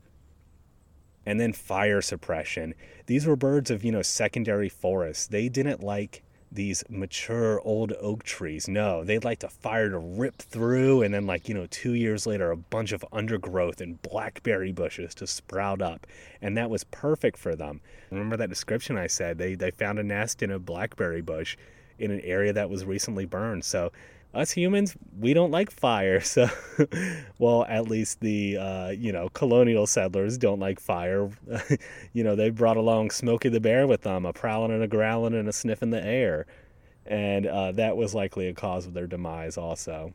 And then fire suppression. These were birds of, you know, secondary forests. They didn't like these mature old oak trees. No, they'd like to fire to rip through, and then, like, you know, two years later, a bunch of undergrowth and blackberry bushes to sprout up. And that was perfect for them. Remember that description I said? They, they found a nest in a blackberry bush in an area that was recently burned. So us humans, we don't like fire. [LAUGHS] So, well, at least the, uh, you know, colonial settlers don't like fire. [LAUGHS] you know, they brought along Smokey the Bear with them, a prowling and a growling and a sniff in the air. And uh, that was likely a cause of their demise also.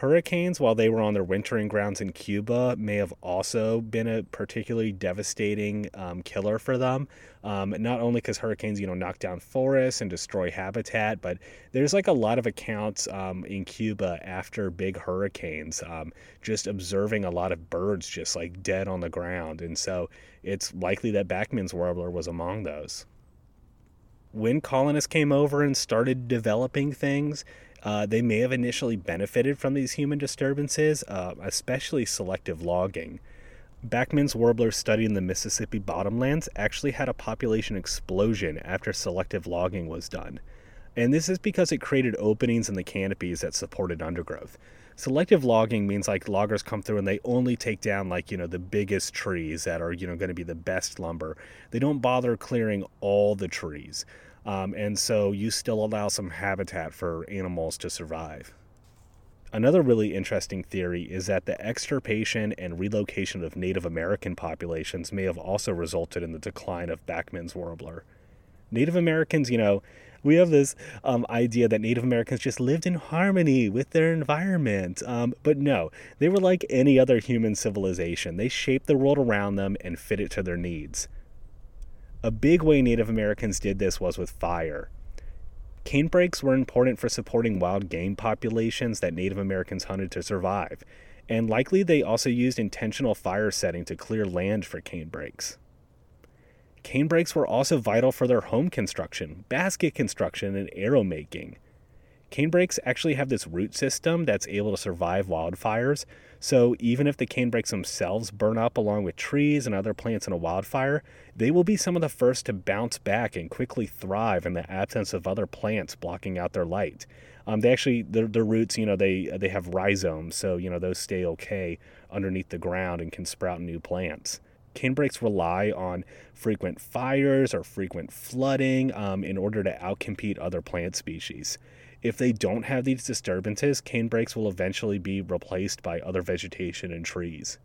Hurricanes, while they were on their wintering grounds in Cuba, may have also been a particularly devastating um, killer for them. Um, not only because hurricanes, you know, knock down forests and destroy habitat, but there's like a lot of accounts um, in Cuba after big hurricanes, um, just observing a lot of birds just like dead on the ground. And so it's likely that Bachman's warbler was among those. When colonists came over and started developing things, uh, they may have initially benefited from these human disturbances, uh, especially selective logging. Bachman's warblers studying the Mississippi bottomlands actually had a population explosion after selective logging was done. And this is because it created openings in the canopies that supported undergrowth. Selective logging means like loggers come through and they only take down like, you know, the biggest trees that are, you know, going to be the best lumber. They don't bother clearing all the trees. Um, and so you still allow some habitat for animals to survive. Another really interesting theory is that the extirpation and relocation of Native American populations may have also resulted in the decline of Bachman's warbler. Native Americans, you know, we have this um, idea that Native Americans just lived in harmony with their environment. Um, but no, they were like any other human civilization. They shaped the world around them and fit it to their needs. A big way Native Americans did this was with fire. Canebrakes were important for supporting wild game populations that Native Americans hunted to survive, and likely they also used intentional fire setting to clear land for canebrakes. Canebrakes were also vital for their home construction, basket construction, and arrow making. Canebrakes actually have this root system that's able to survive wildfires, so even if the canebrakes themselves burn up along with trees and other plants in a wildfire, they will be some of the first to bounce back and quickly thrive in the absence of other plants blocking out their light. Um, they actually their, their roots, you know, they they have rhizomes, so you know those stay okay underneath the ground and can sprout new plants canebrakes rely on frequent fires or frequent flooding um, in order to outcompete other plant species. If they don't have these disturbances, canebrakes will eventually be replaced by other vegetation and trees.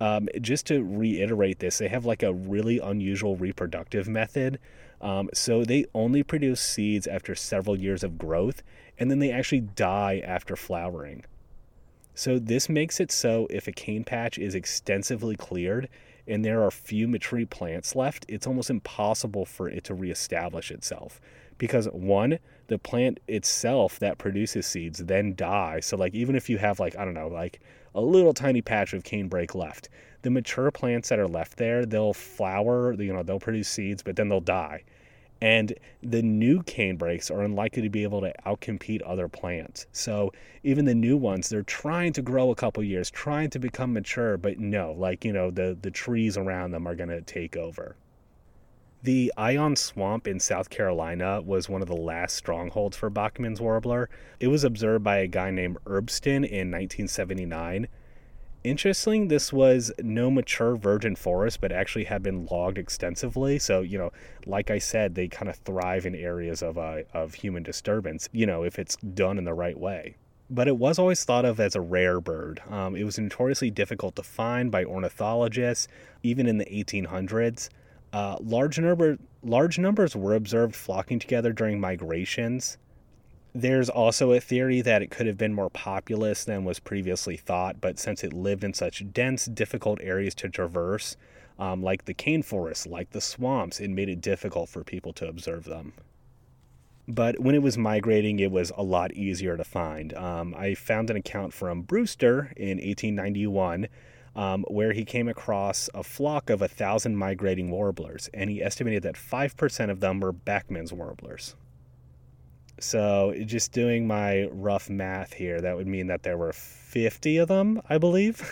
Um, just to reiterate this, they have like a really unusual reproductive method. Um, so they only produce seeds after several years of growth, and then they actually die after flowering. So this makes it so if a cane patch is extensively cleared and there are few mature plants left, it's almost impossible for it to reestablish itself. Because one, the plant itself that produces seeds then die. So like even if you have like, I don't know, like a little tiny patch of canebrake left, the mature plants that are left there, they'll flower, you know, they'll produce seeds, but then they'll die. And the new canebrakes are unlikely to be able to outcompete other plants. So even the new ones, they're trying to grow a couple years, trying to become mature, but no, like, you know, the, the trees around them are to take over. The I'On Swamp in South Carolina was one of the last strongholds for Bachman's warbler. It was observed by a guy named Urbston in 1979 Interesting, this was no mature virgin forest, but actually had been logged extensively. So, you know, like I said, they kind of thrive in areas of, uh, of human disturbance, you know, if it's done in the right way. But it was always thought of as a rare bird. Um, it was notoriously difficult to find by ornithologists, even in the 1800s. Uh, large, number, large numbers were observed flocking together during migrations. There's also a theory that it could have been more populous than was previously thought, but since it lived in such dense, difficult areas to traverse, um, like the cane forests, like the swamps, it made it difficult for people to observe them. But when it was migrating, it was a lot easier to find. Um, I found an account from Brewster in 1891 um, where he came across a flock of a thousand migrating warblers, and he estimated that 5% of them were Bachman's warblers. So, just doing my rough math here, that would mean that there were 50 of them, I believe.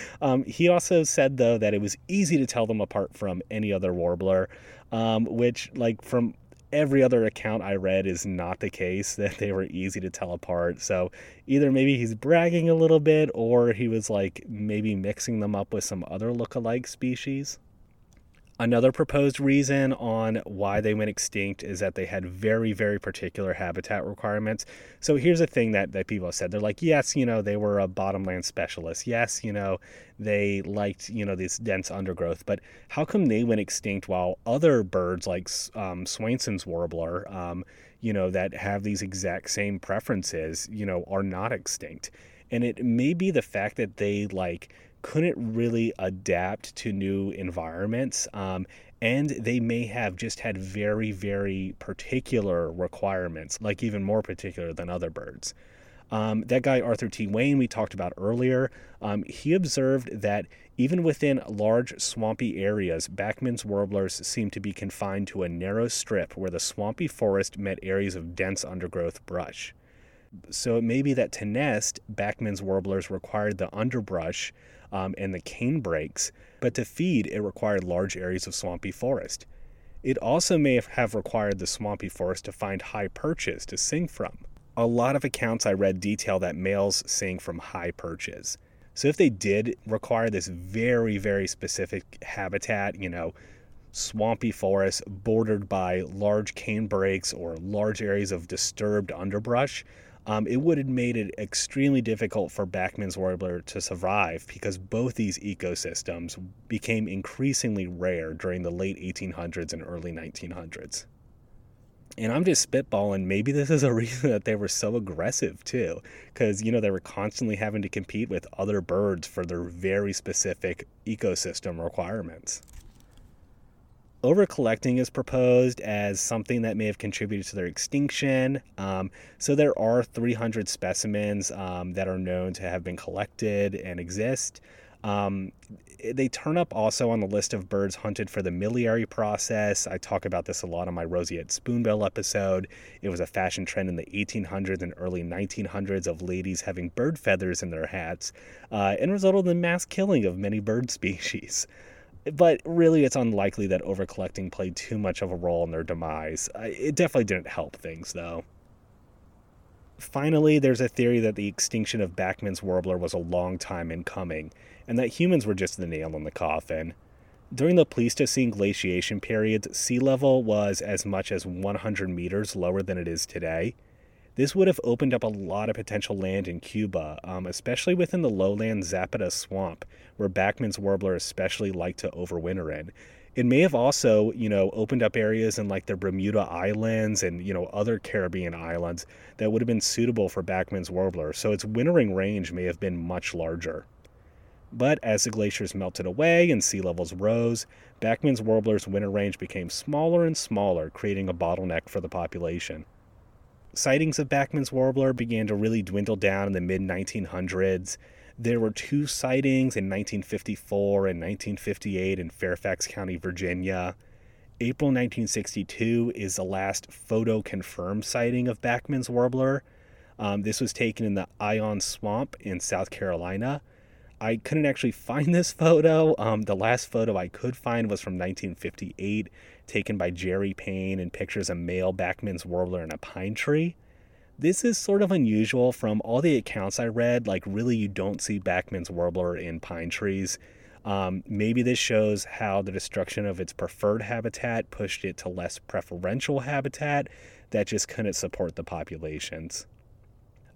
[LAUGHS] um, he also said, though, that it was easy to tell them apart from any other warbler, um, which, like, from every other account I read, is not the case [LAUGHS] that they were easy to tell apart. So, either maybe he's bragging a little bit, or he was like maybe mixing them up with some other look-alike species. Another proposed reason on why they went extinct is that they had very, very particular habitat requirements. So here's the thing that, that people have said. They're like, yes, you know, they were a bottomland specialist. Yes, you know, they liked, you know, this dense undergrowth. But how come they went extinct while other birds like um, Swainson's warbler, um, you know, that have these exact same preferences, you know, are not extinct? And it may be the fact that they like couldn't really adapt to new environments. Um, and they may have just had very, very particular requirements, like even more particular than other birds. Um, that guy, Arthur T. Wayne, we talked about earlier, um, he observed that even within large swampy areas, Bachman's warblers seem to be confined to a narrow strip where the swampy forest met areas of dense undergrowth brush. So it may be that to nest, Bachman's warblers required the underbrush um, and the cane brakes, but to feed, it required large areas of swampy forest. It also may have required the swampy forest to find high perches to sing from. A lot of accounts I read detail that males sing from high perches. So if they did require this very, very specific habitat, you know, swampy forest bordered by large cane brakes or large areas of disturbed underbrush, um, it would have made it extremely difficult for Bachman's warbler to survive because both these ecosystems became increasingly rare during the late 1800s and early 1900s. And I'm just spitballing. Maybe this is a [LAUGHS] reason that they were so aggressive too, because you know they were constantly having to compete with other birds for their very specific ecosystem requirements. Overcollecting is proposed as something that may have contributed to their extinction. Um, so there are 300 specimens um, that are known to have been collected and exist. Um, they turn up also on the list of birds hunted for the millinery process. I talk about this a lot on my roseate spoonbill episode. It was a fashion trend in the 1800s and early 1900s of ladies having bird feathers in their hats, uh, and resulted in mass killing of many bird [LAUGHS] species but really it's unlikely that overcollecting played too much of a role in their demise. It definitely didn't help things, though. Finally, there's a theory that the extinction of Bachman's warbler was a long time in coming, and that humans were just the nail in the coffin. During the Pleistocene glaciation periods, sea level was as much as 100 meters lower than it is today. This would have opened up a lot of potential land in Cuba, um, especially within the lowland Zapata swamp, where Bachman's warbler especially liked to overwinter in. It may have also, you know, opened up areas in like the Bermuda Islands and, you know, other Caribbean islands that would have been suitable for Bachman's warbler, so its wintering range may have been much larger. But as the glaciers melted away and sea levels rose, Bachman's warbler's winter range became smaller and smaller, creating a bottleneck for the population sightings of Bachman's warbler began to really dwindle down in the mid 1900s. There were two sightings in 1954 and 1958 in Fairfax County, Virginia. April 1962 is the last photo confirmed sighting of Bachman's warbler. Um, this was taken in the I'On Swamp in South Carolina. I couldn't actually [LAUGHS] find this photo. Um, the last photo I could find was from 1958, taken by Jerry Payne and pictures a male Bachman's warbler in a pine tree. This is sort of unusual from all the accounts I read. Like, really, you don't see Bachman's warbler in pine trees. Um, maybe this shows how the destruction of its preferred habitat pushed it to less preferential habitat that just couldn't support the populations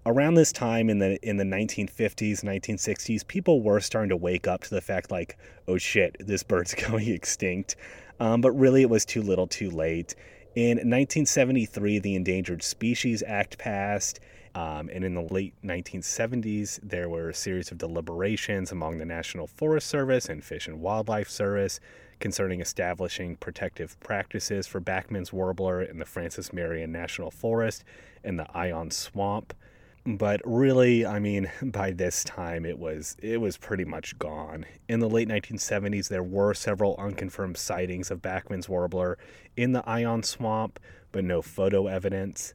around this time in the in the 1950s 1960s people were starting to wake up to the fact like oh shit this bird's [LAUGHS] going extinct um, but really it was too little too late. In 1973 the endangered species act passed um, and in the late 1970s there were a series of deliberations among the national forest service and fish and wildlife service concerning establishing protective practices for bachman's warbler in the francis marion national forest and the I'On swamp but really i mean [LAUGHS] by this time it was it was pretty much gone. In the late 1970s there were several unconfirmed sightings of bachman's warbler in the I'On swamp but no photo evidence.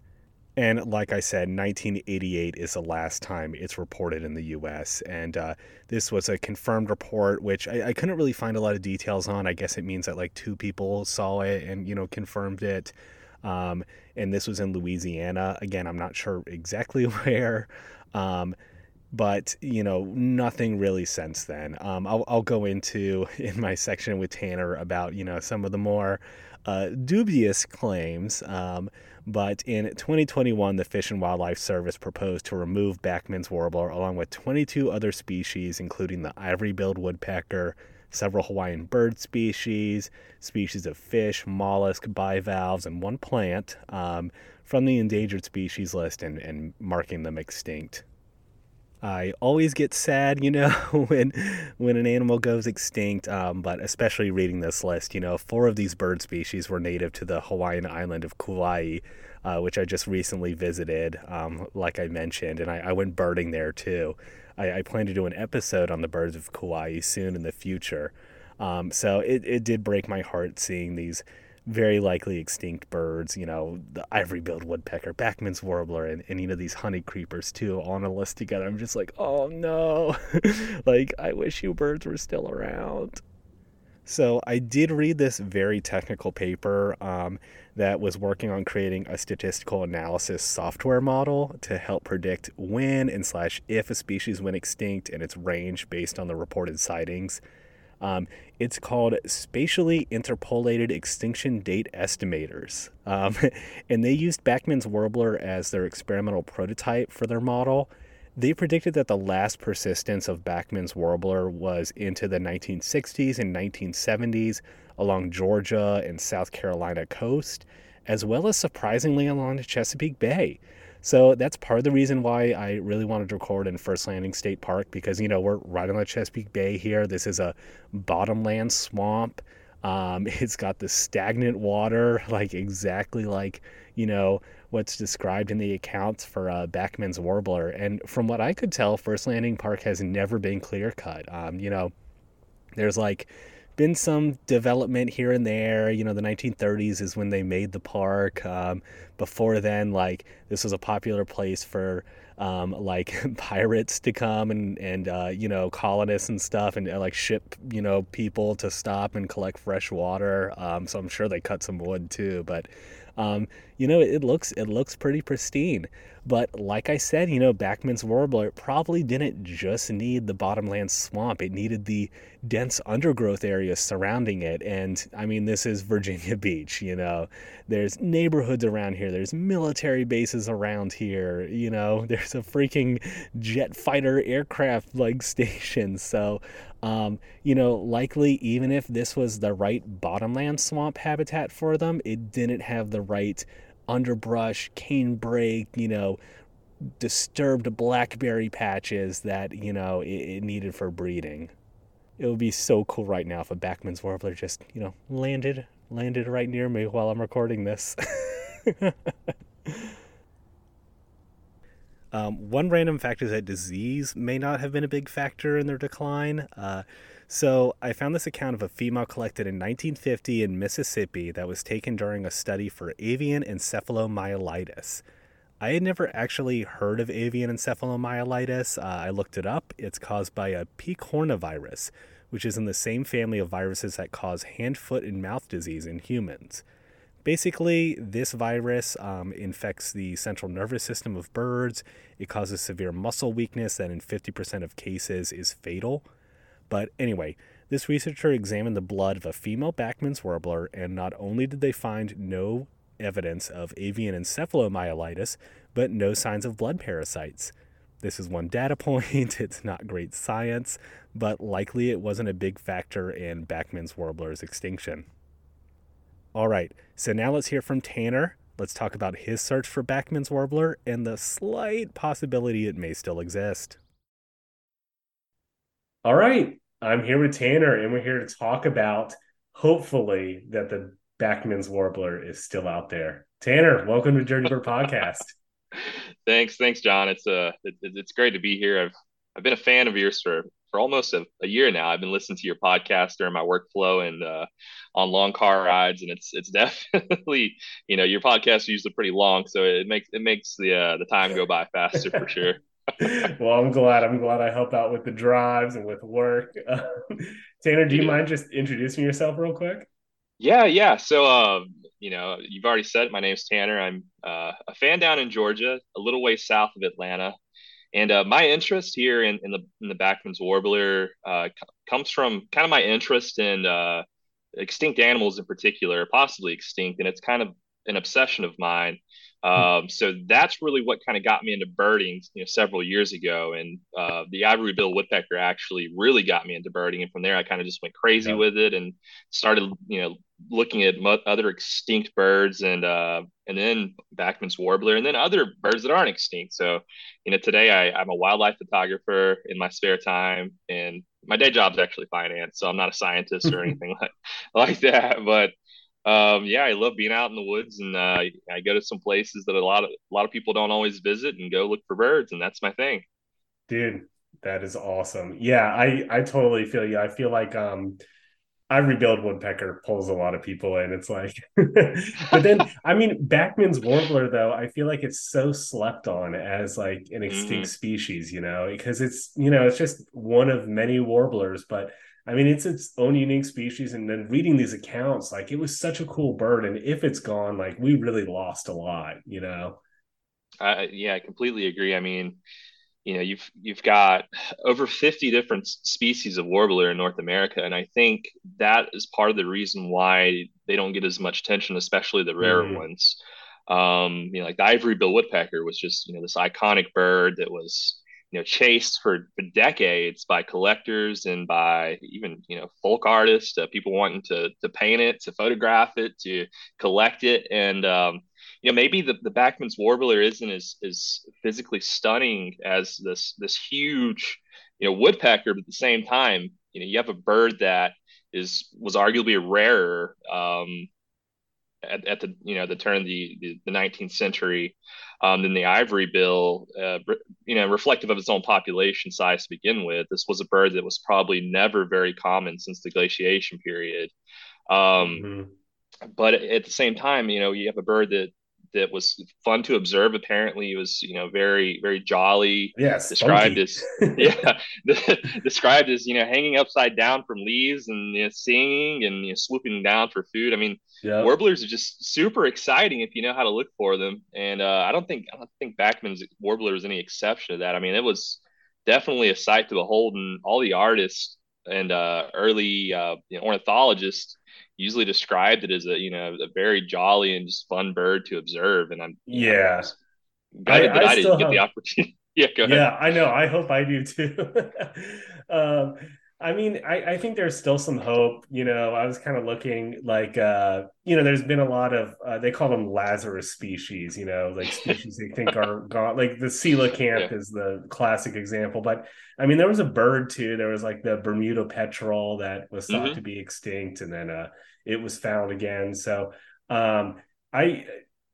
And like i said 1988 is the last time it's reported in the us and uh, this was a confirmed report which I, I couldn't really find a lot of details on. I guess it means that like two people saw it and you know confirmed it. Um, and this was in Louisiana. Again, I'm not sure exactly [LAUGHS] where, um, but you know, nothing really since then. Um, I'll, I'll go into [LAUGHS] in my section with Tanner about you know some of the more uh, dubious claims. Um, but in 2021, the Fish and Wildlife Service proposed to remove Bachman's warbler along with 22 other species, including the ivory-billed woodpecker, several Hawaiian bird species, species of fish, mollusk, bivalves, and one plant um, from the endangered species list and, and marking them extinct. I always get sad, you know, [LAUGHS] when when an animal goes extinct. Um, but especially reading this list, you know, four of these bird species were native to the Hawaiian island of Kauai, uh, which I just recently visited, um, like I mentioned, and I, I went birding there too. I, I, plan to do an episode on the birds of Kauai soon in the future. Um, so it, it did break my heart seeing these very likely extinct birds, you know, the ivory-billed woodpecker, Bachman's warbler, and, and you know these honey creepers too, on a list together. I'm just like, oh no, [LAUGHS] like I wish you birds were still around. So I did read this very technical paper um, that was working on creating a statistical analysis software model to help predict when and slash if a species went extinct and its range based on the reported sightings. Um, it's called Spatially Interpolated Extinction Date Estimators. Um, [LAUGHS] and they used Bachman's Warbler as their experimental prototype for their model. They predicted that the last persistence of Bachman's Warbler was into the 1960s and 1970s along Georgia and South Carolina coast, as well as surprisingly along the Chesapeake Bay. So that's part of the reason why I really wanted to record in First Landing State Park because, you know, we're right on the Chesapeake Bay here. This is a bottomland swamp. Um, [LAUGHS] it's got the stagnant water, [LAUGHS] like exactly like, you know, what's described in the accounts for uh, Bachman's Warbler. And from what I could tell, First Landing Park has never been clear cut. Um, you know, there's like been some development here and there. You know, the 1930s is when they made the park. Um, before then, like this was a popular place for um, like [LAUGHS] pirates to come and and uh, you know colonists and stuff and uh, like ship you know people to stop and collect fresh water. Um, so I'm sure they cut some wood too, but um, you know, it looks it looks pretty pristine. But like I said, you know, Bachman's Warbler probably didn't just need the bottomland swamp. It needed the dense undergrowth areas surrounding it. And I mean, this is Virginia [LAUGHS] Beach, you know. There's neighborhoods around here. There's military bases around here. You know, [LAUGHS] there's a freaking jet fighter aircraft like [LAUGHS] station. So um, you know, likely even if this was the right bottomland swamp habitat for them, it didn't have the right underbrush, canebrake, you know, disturbed blackberry patches that, you know, it, it needed for breeding. It would be so cool right now if a Bachman's warbler just, you know, landed landed right near me while I'm recording this. [LAUGHS] Um, one random fact is that disease may not have been a big factor in their decline. Uh, so I found this account of a female collected in 1950 in Mississippi that was taken during a study for avian encephalomyelitis. I had never actually heard of avian encephalomyelitis. Uh, I looked it up. It's caused by a picornavirus, which is in the same family of viruses that cause hand, foot, and mouth disease in humans. Basically, this virus um, infects the central nervous system of birds. It causes severe muscle weakness that, in 50% of cases, is fatal. But anyway, this researcher examined the blood of a female Bachman's warbler, and not only did they find no evidence of avian encephalomyelitis, but no signs of blood parasites. This is one data [LAUGHS] point. It's not great science, but likely it wasn't a big factor in Bachman's warbler's extinction. All right, so now let's hear from Tanner. Let's talk about his search for Bachman's Warbler and the slight possibility it may still exist. All right, I'm here with Tanner, and we're here to talk about hopefully that the Bachman's Warbler is still out there. Tanner, welcome to Dirty Bird Podcast. [LAUGHS] thanks, thanks, John. It's uh, it, it's great to be here. I've I've been a fan of yours for for almost a, a, year now. I've been listening to your podcast during my workflow and uh, on long car rides, and it's it's [LAUGHS] definitely you know your podcast is usually pretty long, so it makes it makes the uh, the time go by faster for sure. [LAUGHS] well, I'm glad. I'm glad I help out with the drives and with work. [LAUGHS] Tanner, do you mind just introducing yourself real quick? Yeah, yeah. So, um, you know, you've already said my name's Tanner. I'm uh, a fan down in Georgia, a little way south of Atlanta. And uh, my interest here in, in the in the Bachman's warbler uh, c- comes from kind of my interest in uh, extinct animals in particular, possibly extinct, and it's kind of an obsession of mine. Um, so that's really what kind of got me into birding, you know, several years ago. And uh, the ivory bill woodpecker actually really got me into birding. And from there, I kind of just went crazy yeah. with it and started, you know, looking at mo- other extinct birds and uh, and then Bachman's warbler and then other birds that aren't extinct. So, you know, today I, I'm a wildlife photographer in my spare time, and my day job is actually finance. So I'm not a scientist or [LAUGHS] anything like like that, but um, yeah, I love being out in the woods, and uh, I go to some places that a lot of a lot of people don't always visit, and go look for birds, and that's my thing. Dude, that is awesome. Yeah, I I totally feel you. I feel like um, ivory-billed woodpecker pulls a lot of people in. It's like, [LAUGHS] but then I mean, Bachman's warbler though, I feel like it's so slept on as like an extinct mm. species, you know, because it's you know it's just one of many warblers, but I mean it's its own unique species. And then reading these accounts, like it was such a cool bird, and if it's gone, like we really lost a lot, you know. Uh, yeah, I completely agree. I mean, you know you've you've got over 50 different species of warbler in North America and I think that is part of the reason why they don't get as much attention especially the rarer mm-hmm. ones um you know like the ivory bill woodpecker was just you know this iconic bird that was you know chased for, decades by collectors and by even you know folk artists uh, people wanting to to paint it to photograph it to collect it. And um you know maybe the, the Bachman's warbler isn't as as physically stunning as this this huge you know woodpecker, but at the same time, you know you have a bird that is was arguably rarer um, at, at the you know the turn of the, the, the 19th century um, than the ivory bill. Uh, you know, reflective of its own population size to begin with. This was a bird that was probably never very common since the glaciation period. Um, mm-hmm but at the same time, you know, you have a bird that that was fun to observe. Apparently, it was you know very very jolly. Yes, described as [LAUGHS] yeah, [LAUGHS] described as you know hanging upside down from leaves and you know, singing and you know, swooping down for food. I mean, warblers are just super exciting if you know how to look for them. And uh, I don't think I don't think Bachman's warbler was any exception to that. I mean, it was definitely a sight to behold, and all the artists and uh, early uh, you know, ornithologists usually described it as a you know a very jolly and just fun bird to observe. And I'm yeah, I, I, I didn't get the opportunity. [LAUGHS] yeah, go ahead. Yeah, I know. I hope I do too. [LAUGHS] um, I mean, I, I think there's still some hope. You know, I was kind of looking like, uh, you know, there's been a lot of, uh, they call them Lazarus species, you know, like species they think are [LAUGHS] gone. Like the coelacanth yeah. is the classic example. But I mean, there was a bird too. There was like the Bermuda petrel that was thought mm-hmm. to be extinct and then uh, it was found again. So um, I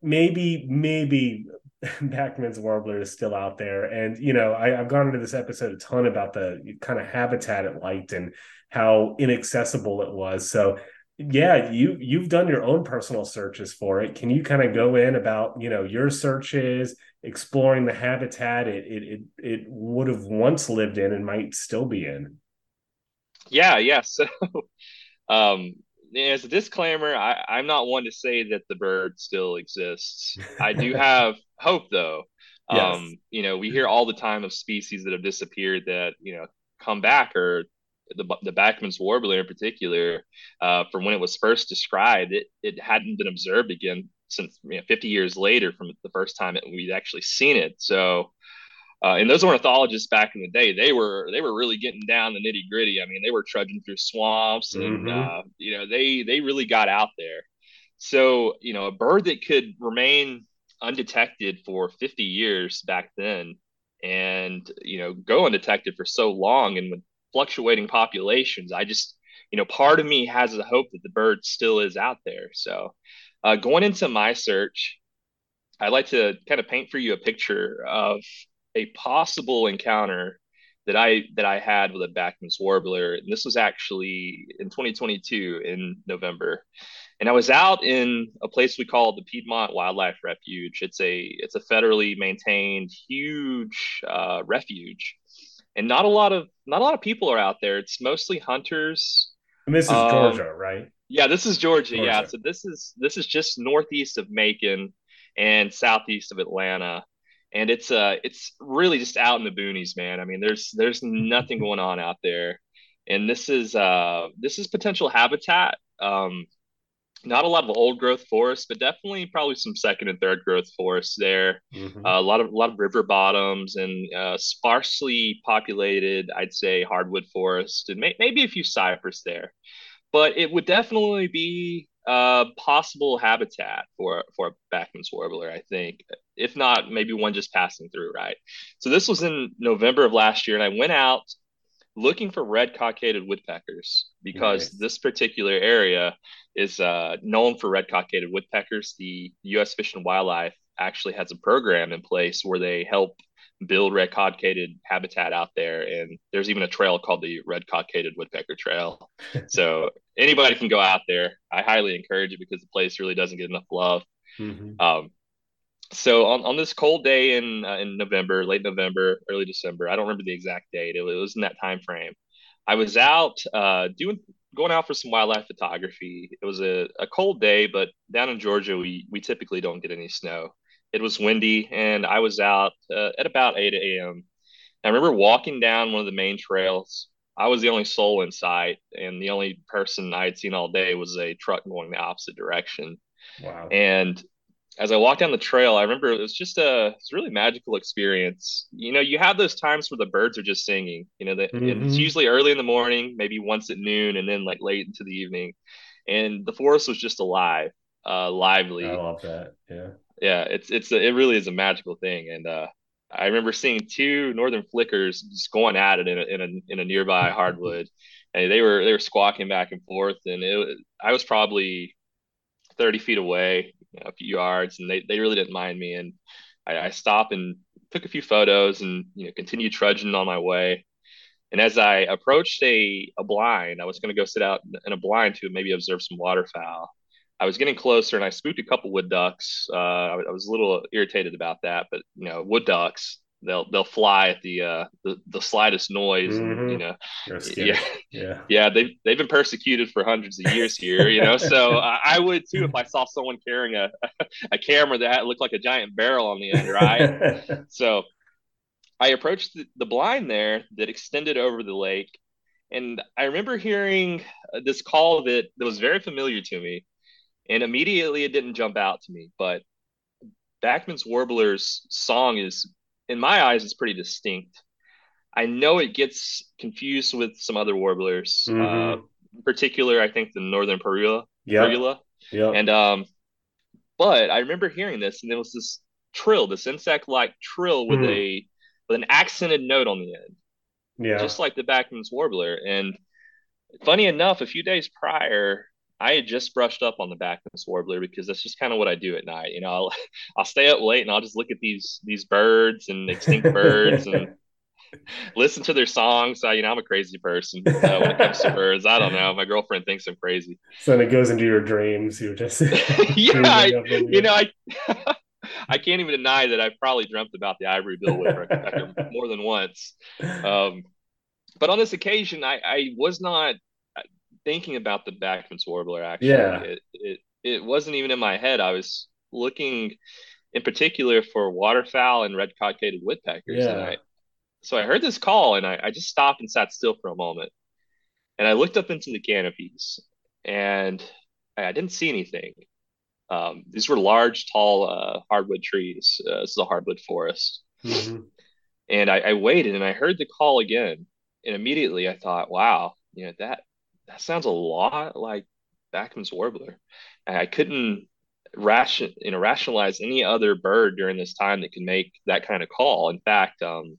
maybe, maybe [LAUGHS] Bachman's warbler is still out there. And, you know, I, have gone into this episode a ton about the kind of habitat it liked and how inaccessible it was. So yeah, you you've done your own personal searches for it. Can you kind of go in about, you know, your searches, exploring the habitat it it it, it would have once lived in and might still be in? Yeah, yeah. [LAUGHS] So um as a disclaimer, I, I'm not one to say that the bird still exists. I do [LAUGHS] have hope, though. Yes. Um, you know, we hear all the time of species that have disappeared that you know come back, or the the Bachman's warbler in particular, uh, from when it was first described, it it hadn't been observed again since you know, 50 years later from the first time we'd actually seen it. So uh, and those ornithologists back in the day, they were they were really getting down the nitty gritty. I mean, they were trudging through swamps, and mm-hmm. uh, you know they they really got out there. So you know, a bird that could remain undetected for 50 years back then, and you know go undetected for so long, and with fluctuating populations, I just you know part of me has a hope that the bird still is out there. So uh, going into my search, I'd like to kind of paint for you a picture of a possible encounter that I that I had with a Bachman's warbler, and this was actually in 2022 in November, and I was out in a place we call the Piedmont Wildlife Refuge. It's a it's a federally maintained huge uh, refuge, and not a lot of not a lot of people are out there. It's mostly hunters. And this is um, Georgia, right? Yeah, this is Georgia, Georgia. Yeah, so this is this is just northeast of Macon and southeast of Atlanta and it's uh it's really just out in the boonies man. I mean there's there's nothing going on out there. And this is uh this is potential habitat. Um not a lot of old growth forest but definitely probably some second and third growth forests there. Mm-hmm. uh, a lot of a lot of river bottoms and uh, sparsely populated i'd say hardwood forest and may- maybe a few cypress there. But it would definitely be uh, possible habitat for for a Bachman's warbler, I think. If not, maybe one just passing through, right? So this was in November of last year, and I went out looking for red cockaded woodpeckers because this particular area is uh, known for red cockaded woodpeckers. The U.S. Fish and Wildlife actually has a program in place where they help build red cockaded habitat out there and there's even a trail called the red cockaded woodpecker trail [LAUGHS] so anybody can go out there. I highly encourage it because the place really doesn't get enough love. Mm-hmm. Um, so on, on this cold day in uh, in November, late November, early December, I don't remember the exact date. It, was in that time frame. I was out uh, doing going out for some wildlife photography. It was a, a cold day, but down in Georgia, we we typically don't get any snow. It was windy, and I was out uh, at about 8 a.m. I remember walking down one of the main trails. I was the only soul in sight, and the only person I had seen all day was a truck going the opposite direction. Wow. And as I walked down the trail, I remember it was just a it's a really magical experience. You know, you have those times where the birds are just singing. You know, that mm-hmm. it's usually early in the morning, maybe once at noon, and then like late into the evening, and the forest was just alive, uh, lively. I love that. Yeah, yeah, it's it's a, it really is a magical thing, and uh, I remember seeing two northern flickers just going at it in a in a, in a nearby [LAUGHS] hardwood, and they were they were squawking back and forth, and it I was probably 30 feet away, you know, a few yards, and they, they really didn't mind me. And I, I stopped and took a few photos and, you know, continued trudging on my way. And as I approached a, a blind, I was going to go sit out in a blind to maybe observe some waterfowl. I was getting closer and I spooked a couple wood ducks. Uh, I, I was a little irritated about that, but you know, wood ducks, they'll they'll fly at the uh the, the slightest noise mm-hmm. and, you know yeah yeah [LAUGHS] yeah they've they've been persecuted for hundreds of years here you know so I, I, would too if i saw someone carrying a [LAUGHS] a camera that looked like a giant barrel on the end right [LAUGHS] so i approached the, the blind there that extended over the lake and i remember hearing this call that that was very familiar to me and immediately it didn't jump out to me but Bachman's Warbler's song is in my eyes, it's pretty distinct. I know it gets confused with some other warblers. Mm-hmm. Uh, in particular, I think the northern parula. Yeah. Yeah. And um, but I remember hearing this, and there was this trill, this insect-like trill with mm. a with an accented note on the end. Yeah. Just like the Bachman's warbler. And funny enough, a few days prior, I had just brushed up on the Bachman's warbler because that's just kind of what I do at night. You know, I'll [LAUGHS] I'll stay up late and I'll just look at these these birds and extinct birds and [LAUGHS] listen to their songs. I, you know, I'm a crazy person uh, when it comes to birds. I don't know. My girlfriend thinks I'm crazy. So then it goes into your dreams. You're just [LAUGHS] yeah. I, you know, I I can't even deny that I've probably dreamt about the ivory bill more than once. Um, but on this occasion, I, I was not thinking about the Bachman's warbler. Actually, yeah, it, it it wasn't even in my head. I was looking in particular for waterfowl and red cockaded woodpeckers. Yeah. And I, so I heard this call and I, I just stopped and sat still for a moment. And I looked up into the canopies and I didn't see anything. Um, these were large, tall uh, hardwood trees. Uh, this is a hardwood forest. Mm-hmm. And I, I waited and I heard the call again. And immediately I thought, wow, you know, that that sounds a lot like Bachman's warbler. I couldn't ration you know rationalize any other bird during this time that could make that kind of call. In fact, um,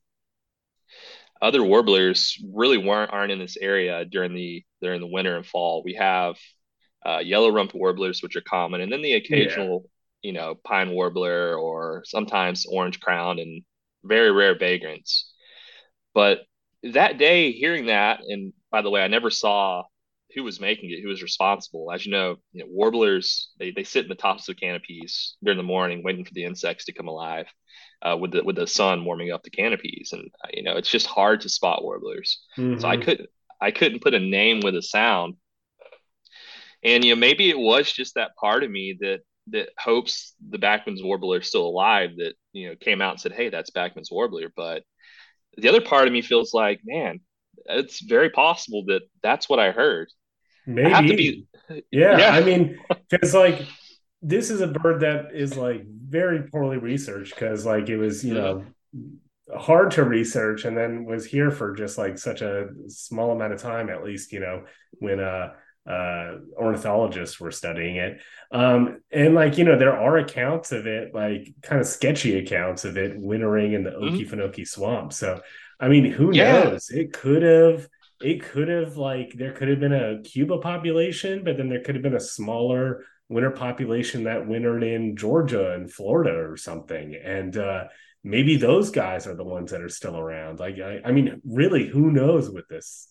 other warblers really weren't aren't in this area during the during the winter and fall. We have uh, yellow rumped warblers, which are common, and then the occasional yeah. you know pine warbler or sometimes orange crowned and very rare vagrants. But that day, hearing that, and by the way, I never saw who was making it, who was responsible. As you know, you know, warblers they, they sit in the tops of canopies during the morning, waiting for the insects to come alive, uh, with the with the sun warming up the canopies, and uh, you know it's just hard to spot warblers. Mm-hmm. So I couldn't I couldn't put a name with a sound, and you know maybe it was just that part of me that that hopes the Bachman's warbler is still alive that you know came out and said, "Hey, that's Bachman's warbler," but the other part of me feels like, man, it's very possible that that's what I heard. Maybe. Be, yeah, yeah, I mean, [LAUGHS] because like this is a bird that is like very poorly researched because like it was you know hard to research and then was here for just like such a small amount of time at least you know when uh uh, ornithologists were studying it. Um, and like, you know, there are accounts of it, like kind of sketchy accounts of it wintering in the Okefenokee mm-hmm. swamp. So, I mean, who yeah. knows? It could have it could have like there could have been a Cuba population, but then there could have been a smaller winter population that wintered in Georgia and Florida or something. And uh, maybe those guys are the ones that are still around. Like, I, I mean, really, who knows with this?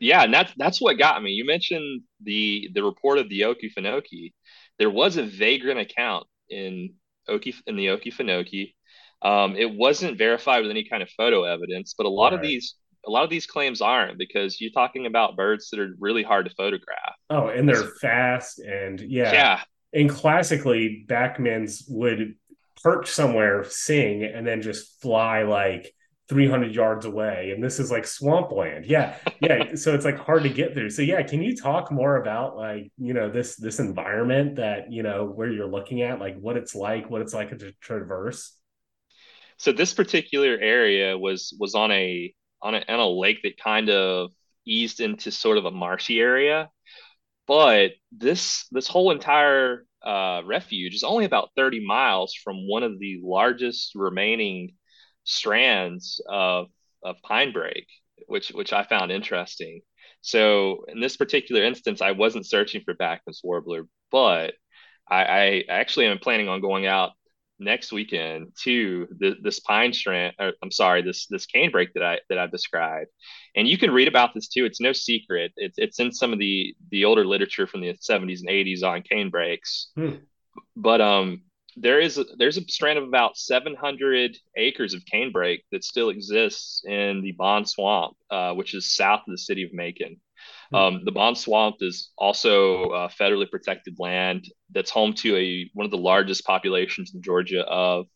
Yeah, and that's that's what got me. You mentioned the the report of the Okefenokee. There was a vagrant account in Okie in the Okefenokee. Um, it wasn't verified with any kind of photo evidence, but a lot right. of these a lot of these claims aren't because you're talking about birds that are really hard to photograph. Oh, and they're fast and yeah. Yeah. And classically, Bachmans would perch somewhere, sing, and then just fly like 300 yards away and this is like swampland yeah [LAUGHS] yeah so it's like hard to get through so yeah can you talk more about like you know this this environment that you know where you're looking at like what it's like what it's like to traverse so this particular area was was on a on a, on a lake that kind of eased into sort of a marshy area but this this whole entire uh, refuge is only about 30 miles from one of the largest remaining strands of of pine brake, which which I found interesting. So in this particular instance, I wasn't searching for Bachman's warbler, but I, I actually am planning on going out next weekend to the, this pine strand. Or, I'm sorry, this this canebrake that I that I've described, and you can read about this too. It's no secret. It's it's in some of the the older literature from the 70s and 80s on canebrakes. Hmm. But um, there is a, there's a strand of about 700 acres of canebrake that still exists in the Bond Swamp, uh, which is south of the city of Macon. Hmm. Um, the Bond Swamp is also uh, federally protected land that's home to a one of the largest populations in Georgia of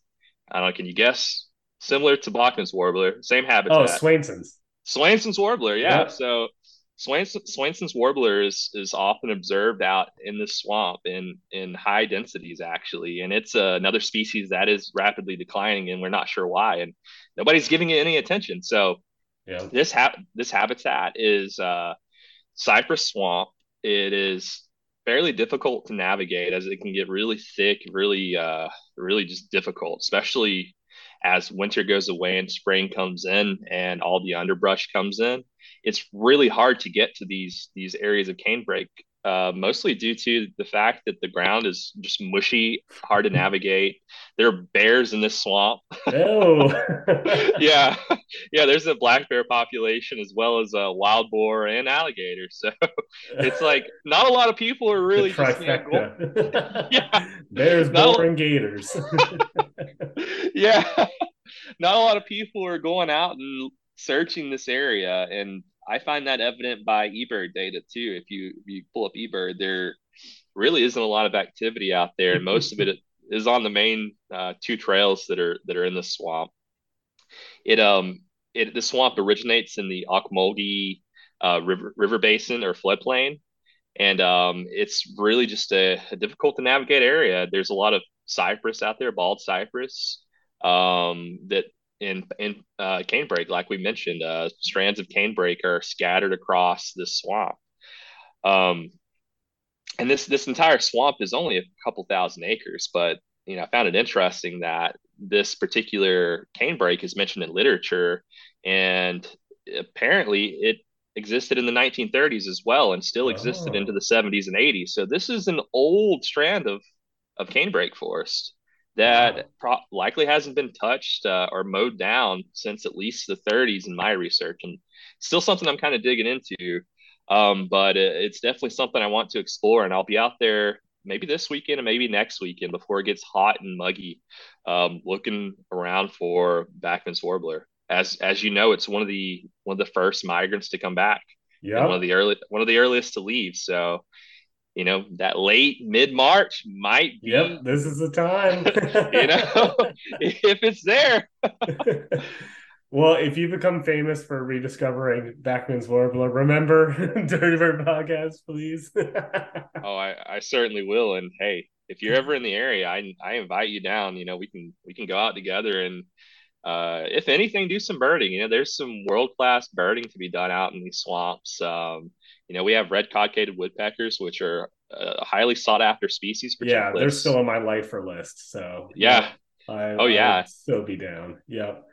I don't know. Can you guess? Similar to Bachman's warbler, same habitat. Oh, Swainson's. Swainson's warbler, yeah. Yep. So Swainson, Swainson's warbler is, is often observed out in the swamp in, in high densities, actually. And it's uh, another species that is rapidly declining, and we're not sure why. And nobody's giving it any attention. So, yeah. this, ha- this habitat is uh, cypress swamp. It is fairly difficult to navigate as it can get really thick, really, uh, really just difficult, especially as winter goes away and spring comes in and all the underbrush comes in it's really hard to get to these these areas of canebrake uh, mostly due to the fact that the ground is just mushy, hard to [LAUGHS] navigate. There are bears in this swamp. Oh, [LAUGHS] yeah, yeah. There's a black bear population as well as a wild boar and alligators. So [LAUGHS] it's like not a lot of people are really just, you know, yeah, bears, boar, and gators. yeah, not a lot of people are going out and searching this area and I find that evident by eBird data too. If you if you pull up eBird, there really isn't a lot of activity out there, and most of it [LAUGHS] is on the main uh, two trails that are that are in the swamp. It um it the swamp originates in the Ocmulgee uh, river river basin or floodplain, and um, it's really just a, a, difficult to navigate area. There's a lot of cypress out there, bald cypress, um, that in in uh, canebrake, like we mentioned, uh, strands of canebrake are scattered across this swamp. Um, and this this entire swamp is only a couple thousand acres, but you know I found it interesting that this particular canebrake is mentioned in literature, and apparently it existed in the 1930s as well, and still existed oh. into the 70s and 80s. So this is an old strand of of canebrake forest that pro- likely hasn't been touched uh, or mowed down since at least the 30s in my research and still something i'm kind of digging into. Um, but it's definitely something i want to explore and i'll be out there maybe this weekend and maybe next weekend before it gets hot and muggy um, looking around for bachman's warbler. As as you know it's one of the one of the first migrants to come back yeah one of the early one of the earliest to leave so you know that late mid March might be. Yep, this is the time. [LAUGHS] you know, [LAUGHS] if it's there. [LAUGHS] well, if you become famous for rediscovering Bachman's Warbler, remember Dirty Bird Podcast, please. oh, I, I certainly will. And hey, if you're ever in the area, I I invite you down. You know, we can we can go out together and uh, if anything, do some birding. You know, there's some world class birding to be done out in these swamps. Um, you know, we have red cockaded woodpeckers, which are a highly sought after species. For yeah, they're still on my lifer list. So yeah. I, oh yeah. So be down. Yep.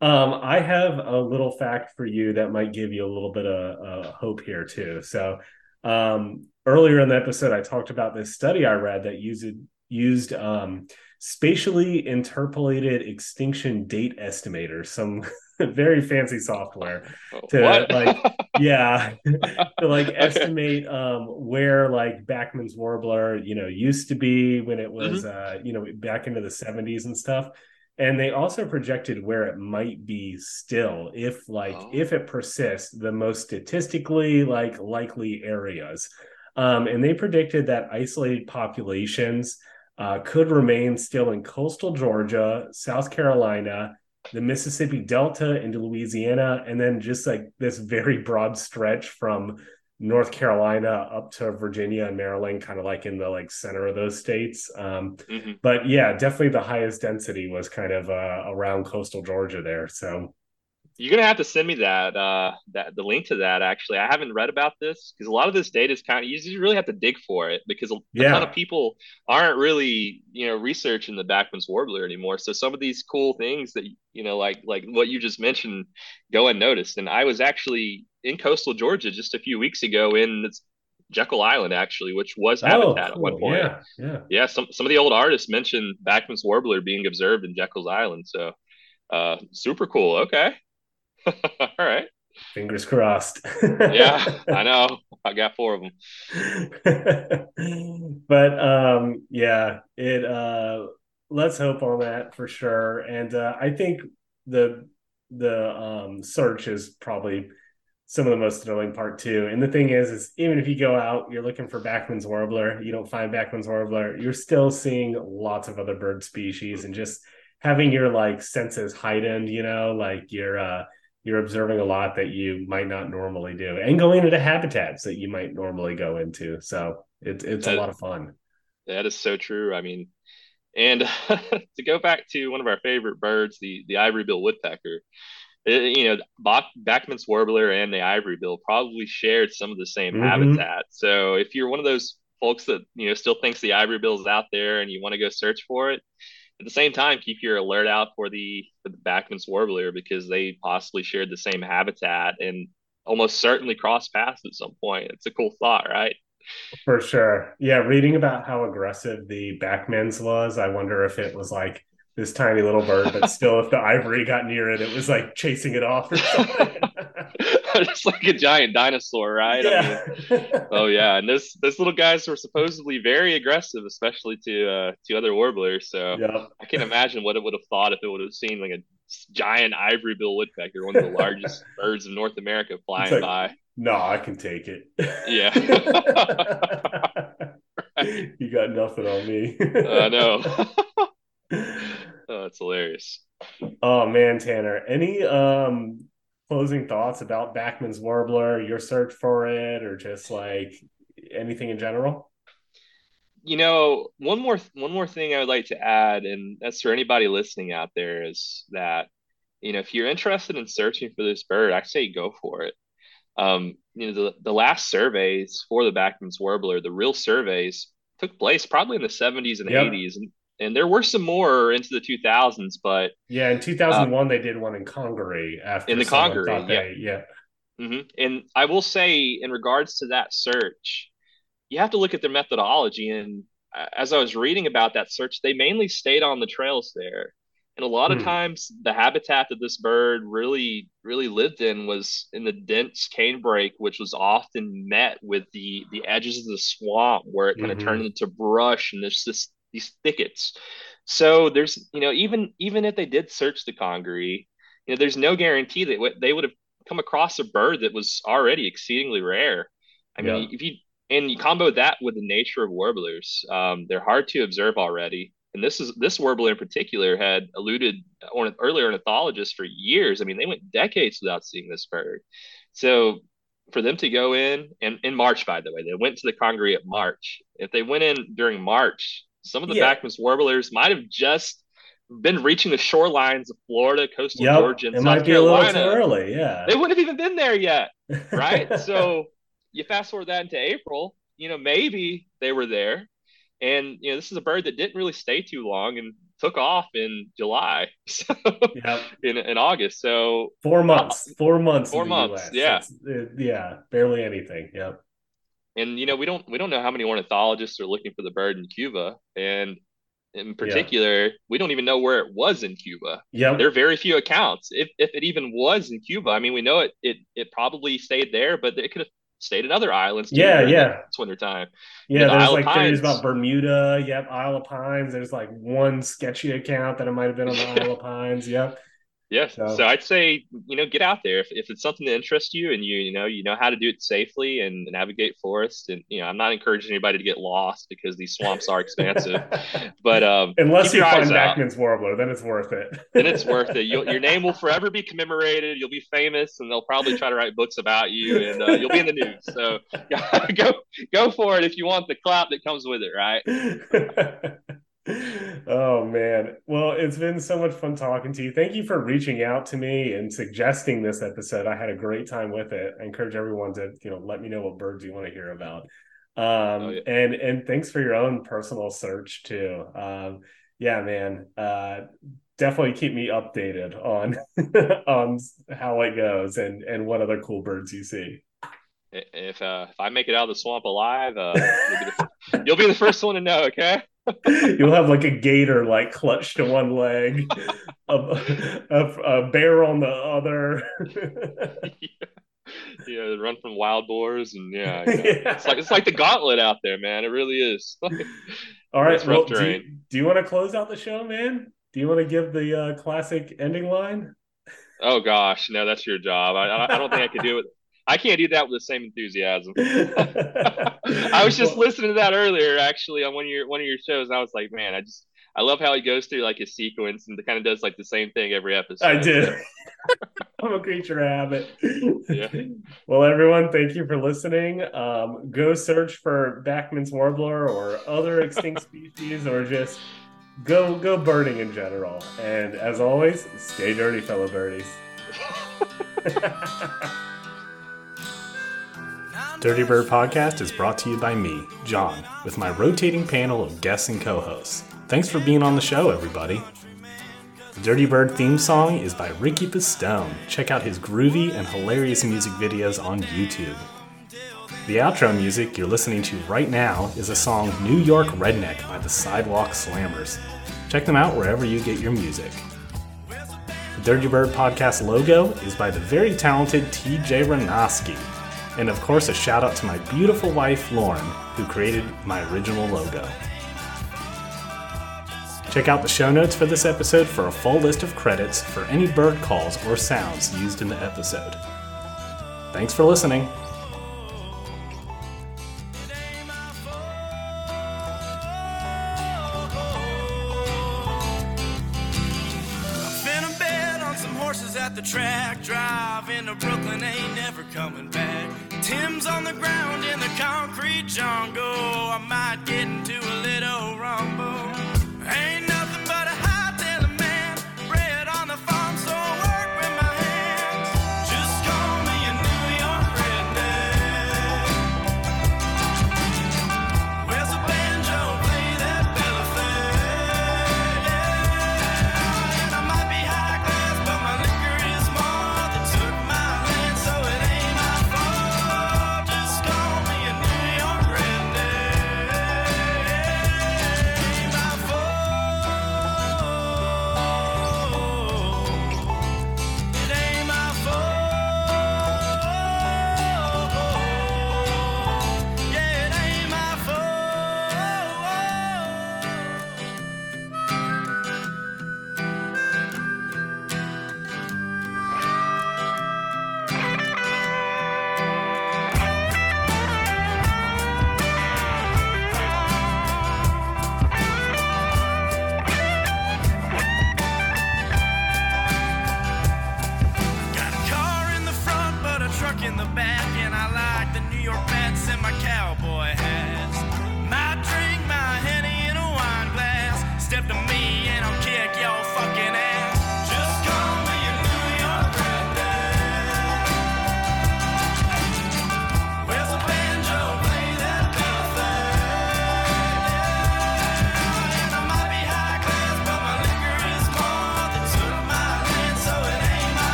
Um, I have a little fact for you that might give you a little bit of uh, hope here too. So um, earlier in the episode, I talked about this study I read that used used um, spatially interpolated extinction date estimators, some [LAUGHS] very fancy software to What? like yeah [LAUGHS] to like estimate um where like Bachman's warbler you know used to be when it was uh you know back into the 70s and stuff and they also projected where it might be still if like Oh. if it persists the most statistically like likely areas um and they predicted that isolated populations uh, could remain still in coastal Georgia, South Carolina, the Mississippi Delta into Louisiana, and then just like this very broad stretch from North Carolina up to Virginia and Maryland, kind of like in the like center of those states. Um, Mhm. but yeah, definitely the highest density was kind of uh, around coastal Georgia there. So You're gonna have to send me that uh that the link to that actually. I haven't read about this because a lot of this data is kind of you just really have to dig for it because a, a ton of people aren't really you know researching the Bachman's warbler anymore. So some of these cool things that you know like like what you just mentioned go unnoticed. And I was actually in coastal Georgia just a few weeks ago in Jekyll Island actually, which was habitat at one point. Yeah, yeah. yeah, some some of the old artists mentioned Bachman's warbler being observed in Jekyll's Island. So, uh, super cool. Okay, [LAUGHS] all right. Fingers crossed. [LAUGHS] Yeah, I [LAUGHS] know. I got four of them. but um yeah it uh let's hope on that for sure and uh i think the the um search is probably some of the most annoying part too and the thing is is even if you go out you're looking for Bachman's warbler you don't find Bachman's warbler you're still seeing lots of other bird species and just having your like senses heightened you know like you're uh you're observing a lot that you might not normally do and going into habitats that you might normally go into so it's it's a lot of fun That is so true. I mean, and [LAUGHS] to go back to one of our favorite birds, the the ivory bill woodpecker. it- you know, Bach, Bachman's warbler and the ivory bill probably shared some of the same Mhm. habitat. So if you're one of those folks that you know still thinks the ivory bill is out there and you want to go search for it, at the same time keep your alert out for the for the Bachman's warbler because they possibly shared the same habitat and almost certainly crossed paths at some point. It's a cool thought, right? for sure yeah reading about how aggressive the Bachman's was i wonder if it was like this tiny little bird but still if the ivory got near it it was like chasing it off or something [LAUGHS] [LAUGHS] Just like a giant dinosaur, right? I mean, yeah Oh yeah, and this those little guys were supposedly very aggressive, especially to uh, to other warblers. So Yep. I can imagine what it would have thought if it would have seen like a giant ivory bill woodpecker, one of the largest [LAUGHS] birds of North America, flying like- by. no i can take it Yeah. [LAUGHS] you got nothing on me I know. oh, that's hilarious. Oh man, Tanner. Any um closing thoughts about Bachman's Warbler, your search for it, or just like anything in general? You know, one more one more thing I would like to add, and that's for anybody listening out there, is that you know if you're interested in searching for this bird, I say go for it. Um, you know, the the last surveys for the Bachman's warbler, the real surveys took place probably in the 70s and Yep. 80s, and and there were some more into the 2000s, but Yeah, in 2001 they did one in Congaree after In the Congaree, they- yeah. hmm And I will say, in regards to that search, you have to look at their methodology. And as I was reading about that search, they mainly stayed on the trails there. And a lot of Hmm. times, the habitat that this bird really, really lived in was in the dense canebrake, which was often met with the the edges of the swamp, where it kind of Mhm. turned into brush and there's this these thickets. So there's, you know, even even if they did search the Congaree, you know, there's no guarantee that what- they would have come across a bird that was already exceedingly rare. I mean, if you and you combo that with the nature of warblers, um, they're hard to observe already. And this is this warbler in particular had eluded or earlier ornithologists for years. I mean, they went decades without seeing this bird. So for them to go in and in March, by the way, they went to the Congaree at March. If they went in during March, some of the Yeah. Warblers might have just been reaching the shorelines of Florida, coastal Yep. Georgia, and It South might be a little too Carolina. early, yeah. They wouldn't have even been there yet, [LAUGHS] right? so you fast forward that into April, you know, maybe they were there. And you know, this is a bird that didn't really stay too long and took off in July, [LAUGHS] so Yep. in in August. So Four months. Four months. Four months, US. yeah. It's- uh, yeah. Barely anything. Yep. And you know, we don't we don't know how many ornithologists are looking for the bird in Cuba. And in particular, yeah. we don't even know where it was in Cuba. Yeah, there are very few accounts, if if it even was in Cuba. I mean, we know it it it probably stayed there, but it could have stayed in other islands. yeah, yeah. It's winter time. Yeah, you know, there's like theories about Bermuda. Yep, Isle of Pines. There's like one sketchy account that it might have been on the Isle of Pines. Yep. Yes. So. so. I'd say, you know, get out there if, if it's something that interests you and you, you know, you know how to do it safely and navigate forest. And, you know, I'm not encouraging anybody to get lost because these swamps are expansive, [LAUGHS] but, um, unless you find Bachman's warbler, then it's worth it. [LAUGHS] then it's worth it. You'll, your name will forever be commemorated. You'll be famous and they'll probably try to write books about you and uh, you'll be in the news. So [LAUGHS] go, go for it if you want the clout that comes with it. Right oh man. Well it's been so much fun talking to you. Thank you for reaching out to me and suggesting this episode. I had a great time with it. I encourage everyone to you know let me know what birds you want to hear about. Um oh, yeah. and and thanks for your own personal search too. Um yeah man uh definitely keep me updated on [LAUGHS] on how it goes and and what other cool birds you see. If uh if i make it out of the swamp alive uh you'll be the, [LAUGHS] you'll be the first one to know okay [LAUGHS] You'll have like a gator like clutched to one leg, [LAUGHS] a, a, a bear on the other. [LAUGHS] yeah. yeah, run from wild boars and yeah, yeah, it's like it's like the gauntlet out there, man. It really is. All right, well, do you, do you want to close out the show, man? Do you want to give the uh, classic ending line? Oh gosh, no, that's your job. I, I don't think I could do it. I can't do that with the same enthusiasm. [LAUGHS] I was just well, listening to that earlier, actually, on one of your one of your shows. I was like, man, I just I love how he goes through like his sequence and kind of does like the same thing every episode. I did. [LAUGHS] I'm a creature of habit. Yeah. Well, everyone, thank you for listening. Um, go search for Bachman's warbler or other extinct [LAUGHS] species, or just go go birding in general. And as always, stay dirty, fellow birdies. Dirty Bird Podcast is brought to you by me, John, with my rotating panel of guests and co hosts. Thanks for being on the show, everybody. The Dirty Bird theme song is by Ricky Pistone. Check out his groovy and hilarious music videos on YouTube. The outro music you're listening to right now is a song New York Redneck by the Sidewalk Slammers. Check them out wherever you get your music. The Dirty Bird podcast logo is by the very talented TJ Ranoski. And of course, a shout out to my beautiful wife, Lauren, who created my original logo. Check out the show notes for this episode for a full list of credits for any bird calls or sounds used in the episode. Thanks for listening.